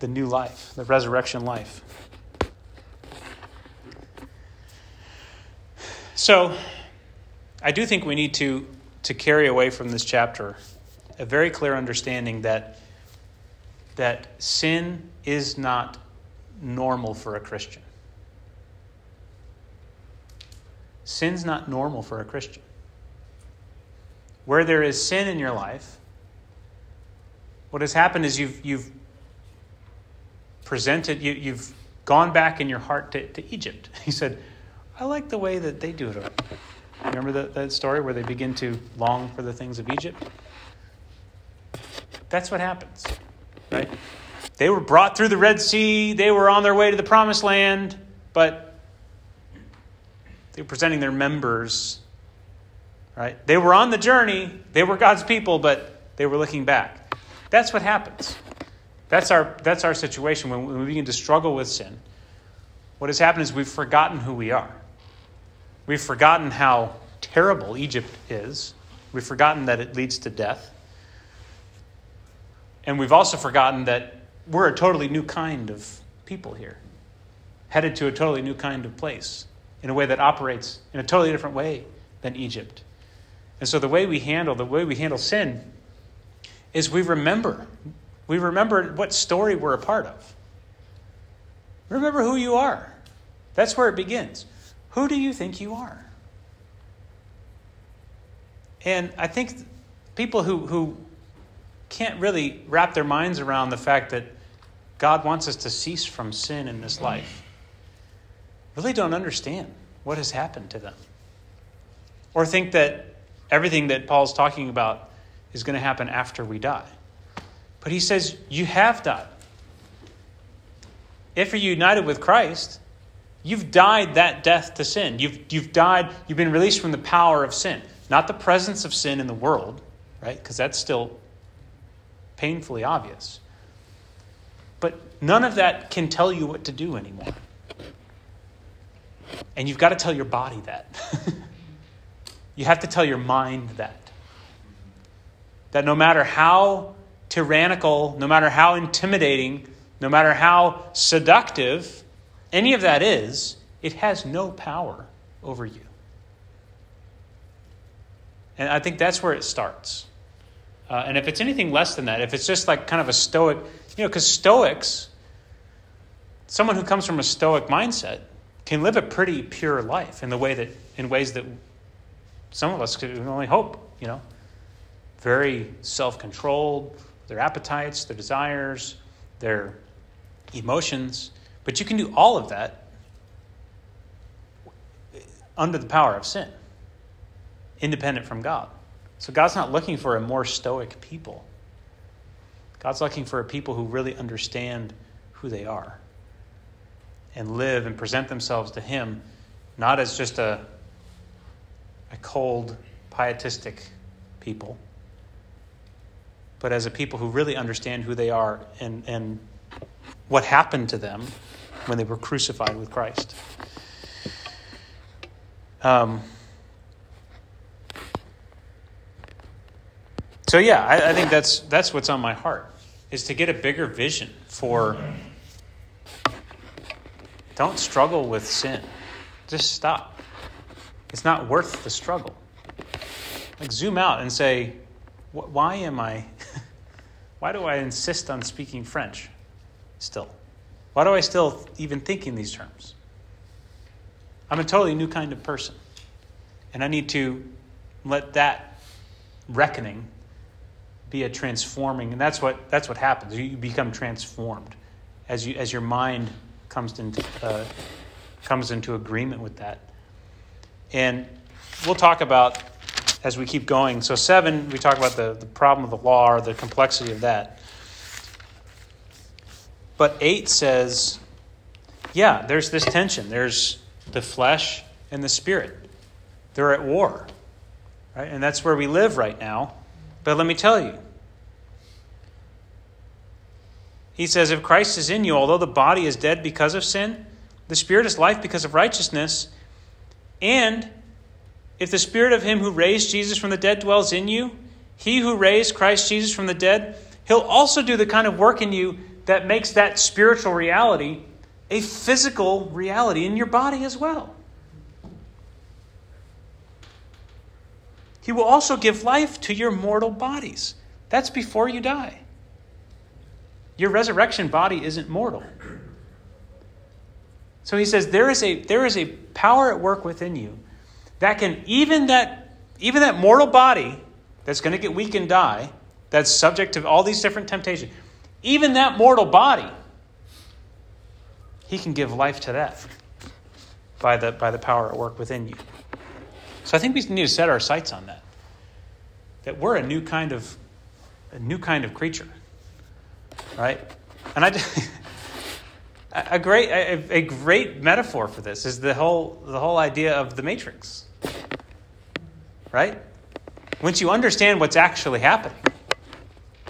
the new life, the resurrection life. So, I do think we need to, to carry away from this chapter a very clear understanding that, that sin is not normal for a Christian. Sin's not normal for a Christian. Where there is sin in your life, what has happened is you've, you've presented, you, you've gone back in your heart to, to Egypt. He said, I like the way that they do it. Remember that, that story where they begin to long for the things of Egypt? That's what happens, right? They were brought through the Red Sea, they were on their way to the promised land, but they were presenting their members, right? They were on the journey, they were God's people, but they were looking back. That's what happens. That's our, that's our situation when we begin to struggle with sin. What has happened is we've forgotten who we are. We've forgotten how terrible Egypt is. We've forgotten that it leads to death. And we've also forgotten that we're a totally new kind of people here, headed to a totally new kind of place in a way that operates in a totally different way than Egypt. And so the way we handle the way we handle sin is we remember. We remember what story we're a part of. Remember who you are. That's where it begins. Who do you think you are? And I think people who, who can't really wrap their minds around the fact that God wants us to cease from sin in this life really don't understand what has happened to them. Or think that everything that Paul's talking about is going to happen after we die. But he says, You have died. If you're united with Christ, You've died that death to sin. You've, you've died, you've been released from the power of sin. Not the presence of sin in the world, right? Because that's still painfully obvious. But none of that can tell you what to do anymore. And you've got to tell your body that. you have to tell your mind that. That no matter how tyrannical, no matter how intimidating, no matter how seductive any of that is, it has no power over you. And I think that's where it starts. Uh, and if it's anything less than that, if it's just like kind of a stoic, you know, because stoics, someone who comes from a stoic mindset can live a pretty pure life in the way that, in ways that some of us can only hope, you know. Very self controlled, their appetites, their desires, their emotions. But you can do all of that under the power of sin, independent from God. So God's not looking for a more stoic people. God's looking for a people who really understand who they are and live and present themselves to Him not as just a, a cold, pietistic people, but as a people who really understand who they are and, and what happened to them when they were crucified with Christ. Um, so yeah, I, I, think that's that's what's on my heart is to get a bigger vision for. Don't struggle with sin. Just stop. It's not worth the struggle. Like zoom out and say, why am I? why do I insist on speaking French still? Why do I still even think in these terms? I'm a totally new kind of person. And I need to let that reckoning be a transforming and that's what that's what happens you become transformed as you as your mind comes into uh, comes into agreement with that and we'll talk about as we keep going. So, seven, we talk about the, the problem of the law or the complexity of that. But eight says, yeah, there's this tension. There's the flesh and the spirit. They're at war. Right? And that's where we live right now. But let me tell you. He says, if Christ is in you, although the body is dead because of sin, the spirit is life because of righteousness. And if the spirit of him who raised Jesus from the dead dwells in you, he who raised Christ Jesus from the dead, he'll also do the kind of work in you that makes that spiritual reality a physical reality in your body as well. He will also give life to your mortal bodies. That's before you die. Your resurrection body isn't mortal. So he says there is a, there is a power at work within you that can, even that, even that mortal body that's going to get weak and die, that's subject to all these different temptations, even that mortal body, he can give life to that by the, by the power at work within you. So I think we need to set our sights on that. That we're a new kind of a new kind of creature. Right? And I a great a, a great metaphor for this is the whole the whole idea of the matrix. Right? Once you understand what's actually happening,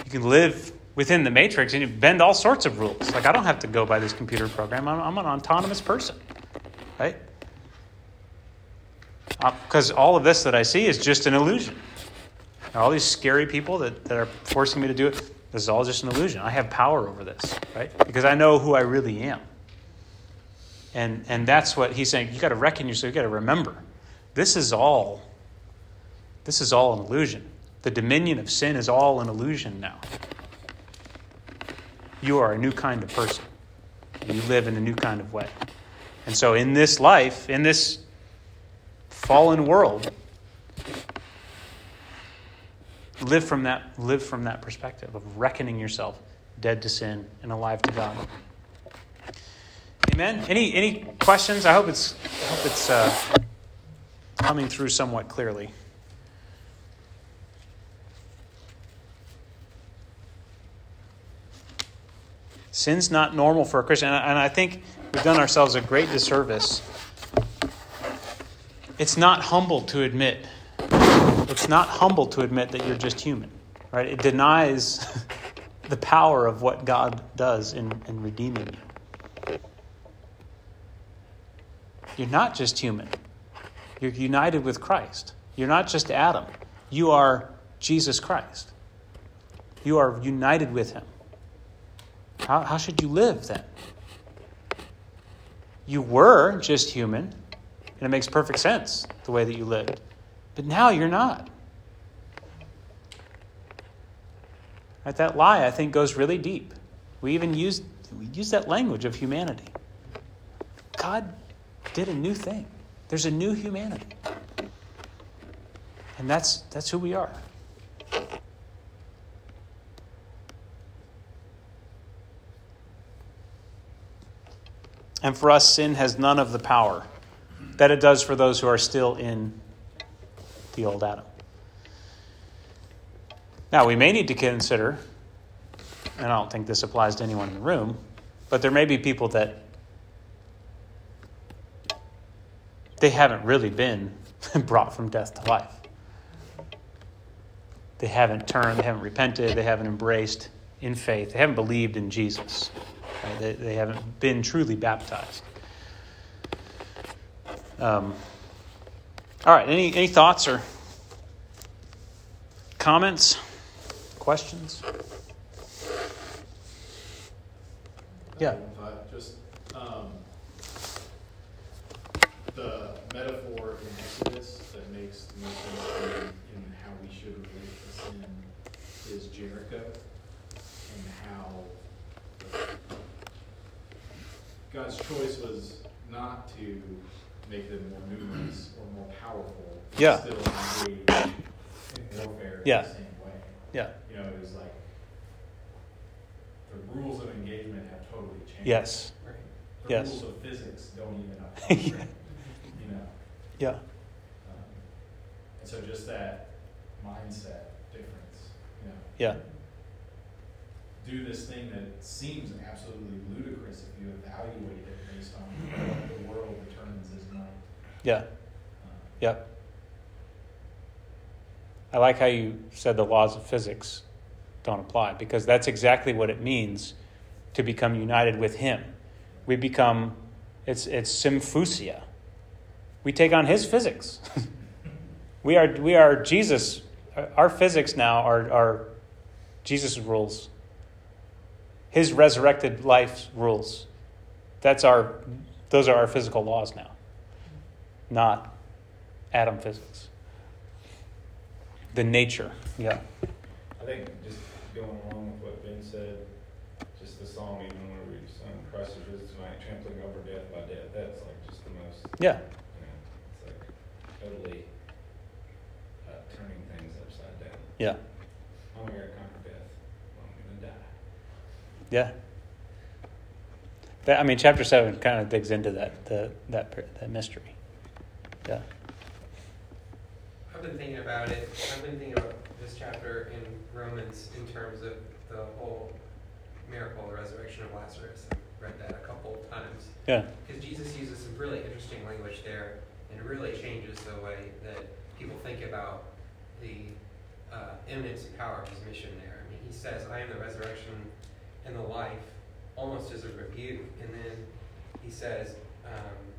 you can live within the matrix and you bend all sorts of rules. Like I don't have to go by this computer program. I'm, I'm an autonomous person. Right? Because uh, all of this that I see is just an illusion. All these scary people that, that are forcing me to do it, this is all just an illusion. I have power over this, right? Because I know who I really am. And, and that's what he's saying. You got to reckon yourself, you got to remember. This is all, this is all an illusion. The dominion of sin is all an illusion now. You are a new kind of person. You live in a new kind of way. And so in this life, in this fallen world, live from that live from that perspective of reckoning yourself dead to sin and alive to God. Amen. Any any questions? I hope it's I hope it's uh, coming through somewhat clearly. Sin's not normal for a Christian, and I think we've done ourselves a great disservice it's not humble to admit. It's not humble to admit that you're just human, right? It denies the power of what God does in, in redeeming you. You're not just human. You're united with Christ. You're not just Adam. You are Jesus Christ. You are united with Him. How, how should you live then? You were just human, and it makes perfect sense the way that you lived. But now you're not. Right, that lie, I think, goes really deep. We even use, we use that language of humanity. God did a new thing. There's a new humanity. And that's, that's who we are. And for us, sin has none of the power that it does for those who are still in the old Adam. Now, we may need to consider, and I don't think this applies to anyone in the room, but there may be people that they haven't really been brought from death to life. They haven't turned, they haven't repented, they haven't embraced in faith, they haven't believed in Jesus, right? they, they haven't been truly baptized. Um, all right, any, any thoughts or comments, questions? Yeah. Just um, the metaphor in Exodus that makes the most sense in how we should relate to sin is Jericho and how God's choice was not to make them more numerous or more powerful. Yeah. Still engage in warfare yeah. in the same way. Yeah. You know, it was like the rules of engagement have totally changed. Yes. Right. The yes. rules of physics don't even apply. yeah. You know. Yeah. Um, so just that mindset difference, you know. Yeah. Do this thing that seems absolutely ludicrous if you evaluate it based on what the world determines as right. Yeah. Um, Yep. I like how you said the laws of physics don't apply because that's exactly what it means to become united with Him. We become, it's, it's symphusia. We take on His physics. we, are, we are Jesus. Our physics now are, are Jesus' rules, His resurrected life's rules. That's our, those are our physical laws now, not atom physics. The nature, yeah. I think just going along with what Ben said, just the song, even when we sung Christ is risen tonight, trampling over death by death, that's like just the most, Yeah, you know, it's like totally uh, turning things upside down. yeah, I'm going to conquer death. I'm going to die. Yeah. That, I mean, chapter seven kind of digs into that the, that that mystery. Yeah, I've been thinking about it. I've been thinking about this chapter in Romans in terms of the whole miracle, the resurrection of Lazarus. I've read that a couple of times. yeah, Because Jesus uses some really interesting language there, and it really changes the way that people think about the uh, imminence and power of his mission there. I mean, he says, I am the resurrection and the life, almost as a rebuke. And then he says, um,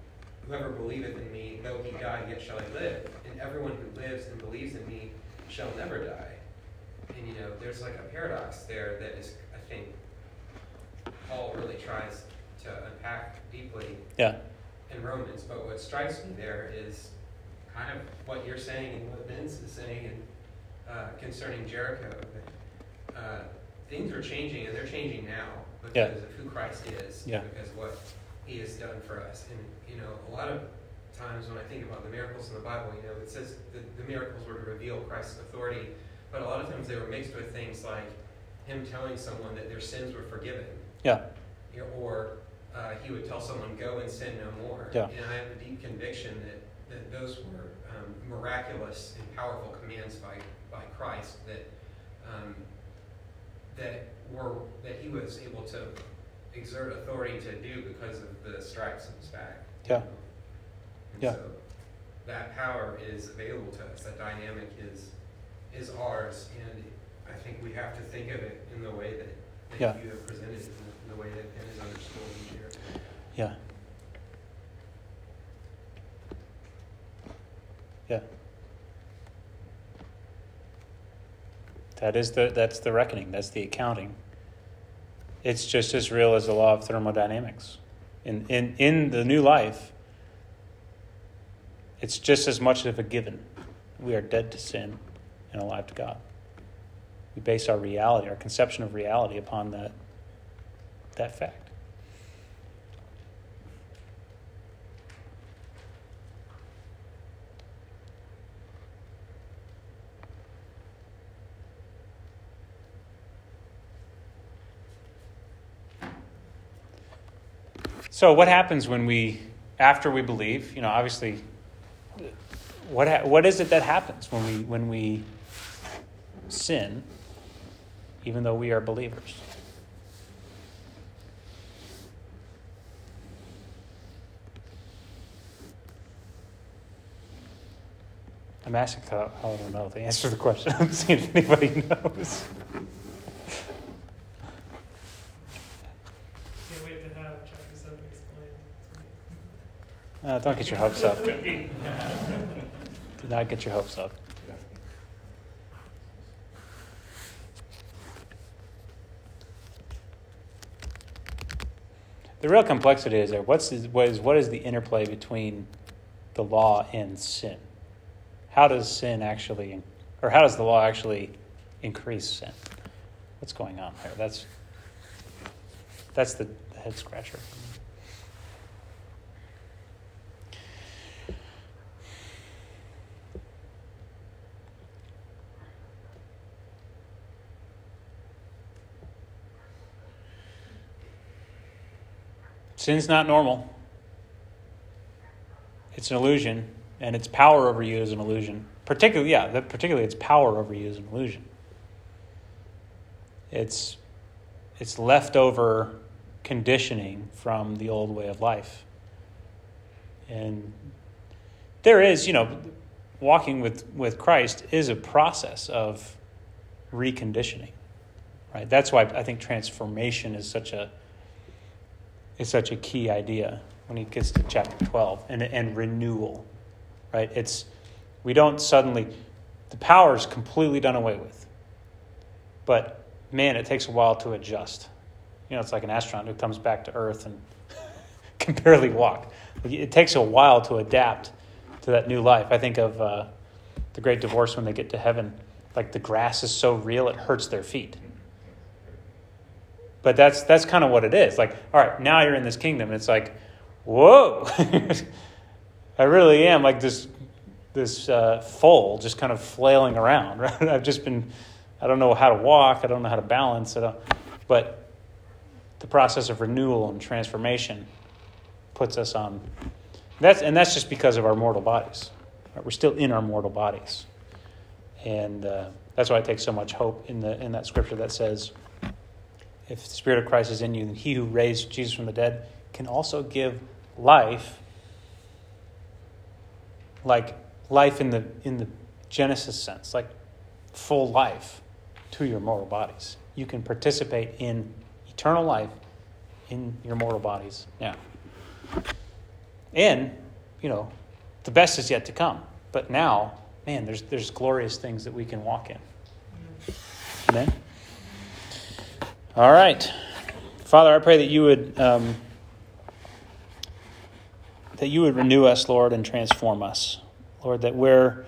Whoever believeth in me, though he die, yet shall he live. And everyone who lives and believes in me shall never die. And you know, there's like a paradox there that is, I think, Paul really tries to unpack deeply yeah, in Romans. But what strikes me there is kind of what you're saying and what Vince is saying and, uh, concerning Jericho. Uh, things are changing, and they're changing now because Yeah. of who Christ is, Yeah. because of what He has done for us. And you know, a lot of times when I think about the miracles in the Bible, you know, it says the, the miracles were to reveal Christ's authority, but a lot of times they were mixed with things like Him telling someone that their sins were forgiven yeah, you know, or uh, he would tell someone, "Go and sin no more." Yeah. And I have a deep conviction that, that those were um, miraculous and powerful commands by, by Christ that um, that were that he was able to exert authority to do because of the stripes on his back. Yeah. And Yeah. So that power is available to us. That dynamic is is ours, and I think we have to think of it in the way that, that Yeah. you have presented, it, in the way that it is understood shared. yeah, yeah. That is the that's the reckoning. That's the accounting. It's just as real as the law of thermodynamics. In in in the new life, it's just as much of a given. We are dead to sin and alive to God. We base our reality, our conception of reality, upon that that fact. So, what happens when we, after we believe? You know, obviously, what ha- what is it that happens when we when we sin, even though we are believers? I'm asking I don't know the answer to the question. I'm seeing if anybody knows. Can't wait to have chapter seven explained. Uh, don't get your hopes up. Do not get your hopes up. The real complexity is there. What's the, what is what is the interplay between the law and sin? How does sin actually, or how does the law actually increase sin? What's going on there? That's that's the head scratcher. Sin's not normal. It's an illusion, and its power over you is an illusion. particularly, yeah, the, particularly its power over you is an illusion. It's it's leftover conditioning from the old way of life. And there is, you know, walking with, with Christ is a process of reconditioning. Right? That's why I think transformation is such a is such a key idea when he gets to chapter 12 and, and renewal. Right? It's we don't suddenly the power is completely done away with. But man, it takes a while to adjust. You know, it's like an astronaut who comes back to Earth and can barely walk. It takes a while to adapt to that new life. I think of uh, the great divorce when they get to heaven. Like the grass is so real, it hurts their feet. But that's that's kind of what it is. Like, all right, now you're in this kingdom. It's like, whoa, I really am like this this uh, foal just kind of flailing around. Right? I've just been, I don't know how to walk. I don't know how to balance. But the process of renewal and transformation puts us on. That's and that's just because of our mortal bodies. Right? We're still in our mortal bodies, and uh, that's why I take so much hope in the in that scripture that says if the Spirit of Christ is in you, then he who raised Jesus from the dead can also give life, like life in the, in the Genesis sense, like full life to your mortal bodies. You can participate in eternal life in your mortal bodies now. And, you know, the best is yet to come. But now, man, there's, there's glorious things that we can walk in. Amen. All right. Father, I pray that you would um, that you would renew us, Lord, and transform us. Lord, that where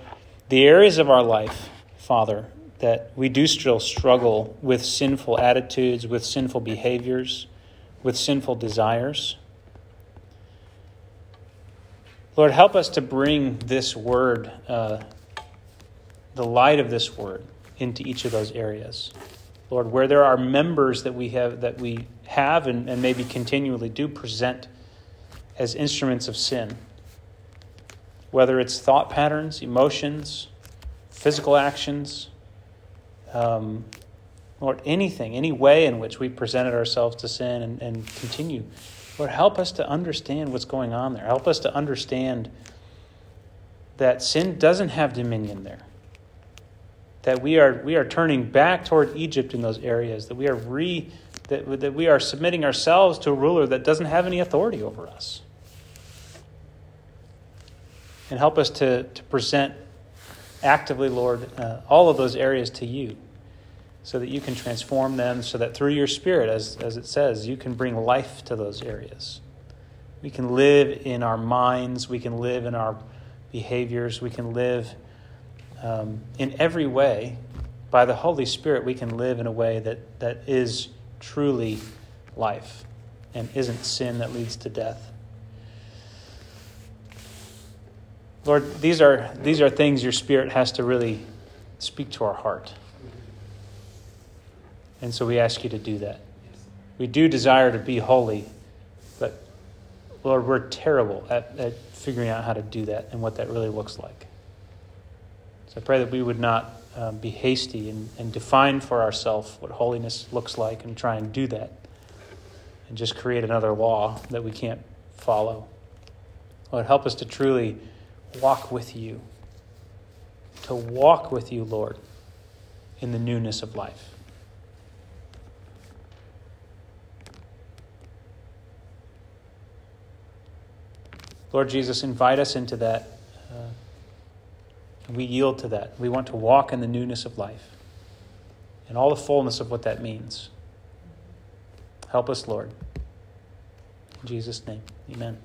the areas of our life, Father, that we do still struggle with sinful attitudes, with sinful behaviors, with sinful desires. Lord, help us to bring this word, uh, the light of this word, into each of those areas. Lord, where there are members that we have that we have and, and maybe continually do present as instruments of sin, whether it's thought patterns, emotions, physical actions, um, Lord, anything, any way in which we presented ourselves to sin and, and continue. Lord, help us to understand what's going on there. Help us to understand that sin doesn't have dominion there that we are, we are turning back toward Egypt in those areas, that we are re, that, that we are submitting ourselves to a ruler that doesn't have any authority over us. And help us to, to present actively, Lord, uh, all of those areas to you so that you can transform them, so that through your Spirit, as, as it says, you can bring life to those areas. We can live in our minds, we can live in our behaviors, we can live um, in every way, by the Holy Spirit, we can live in a way that, that is truly life and isn't sin that leads to death. Lord, these are, these are things your Spirit has to really speak to our heart. And so we ask you to do that. We do desire to be holy, but Lord, we're terrible at, at figuring out how to do that and what that really looks like. So I pray that we would not uh, be hasty and, and define for ourselves what holiness looks like and try and do that and just create another law that we can't follow. Lord, help us to truly walk with you, to walk with you, Lord, in the newness of life. Lord Jesus, invite us into that we yield to that. We want to walk in the newness of life and all the fullness of what that means. Help us, Lord. In Jesus' name, amen.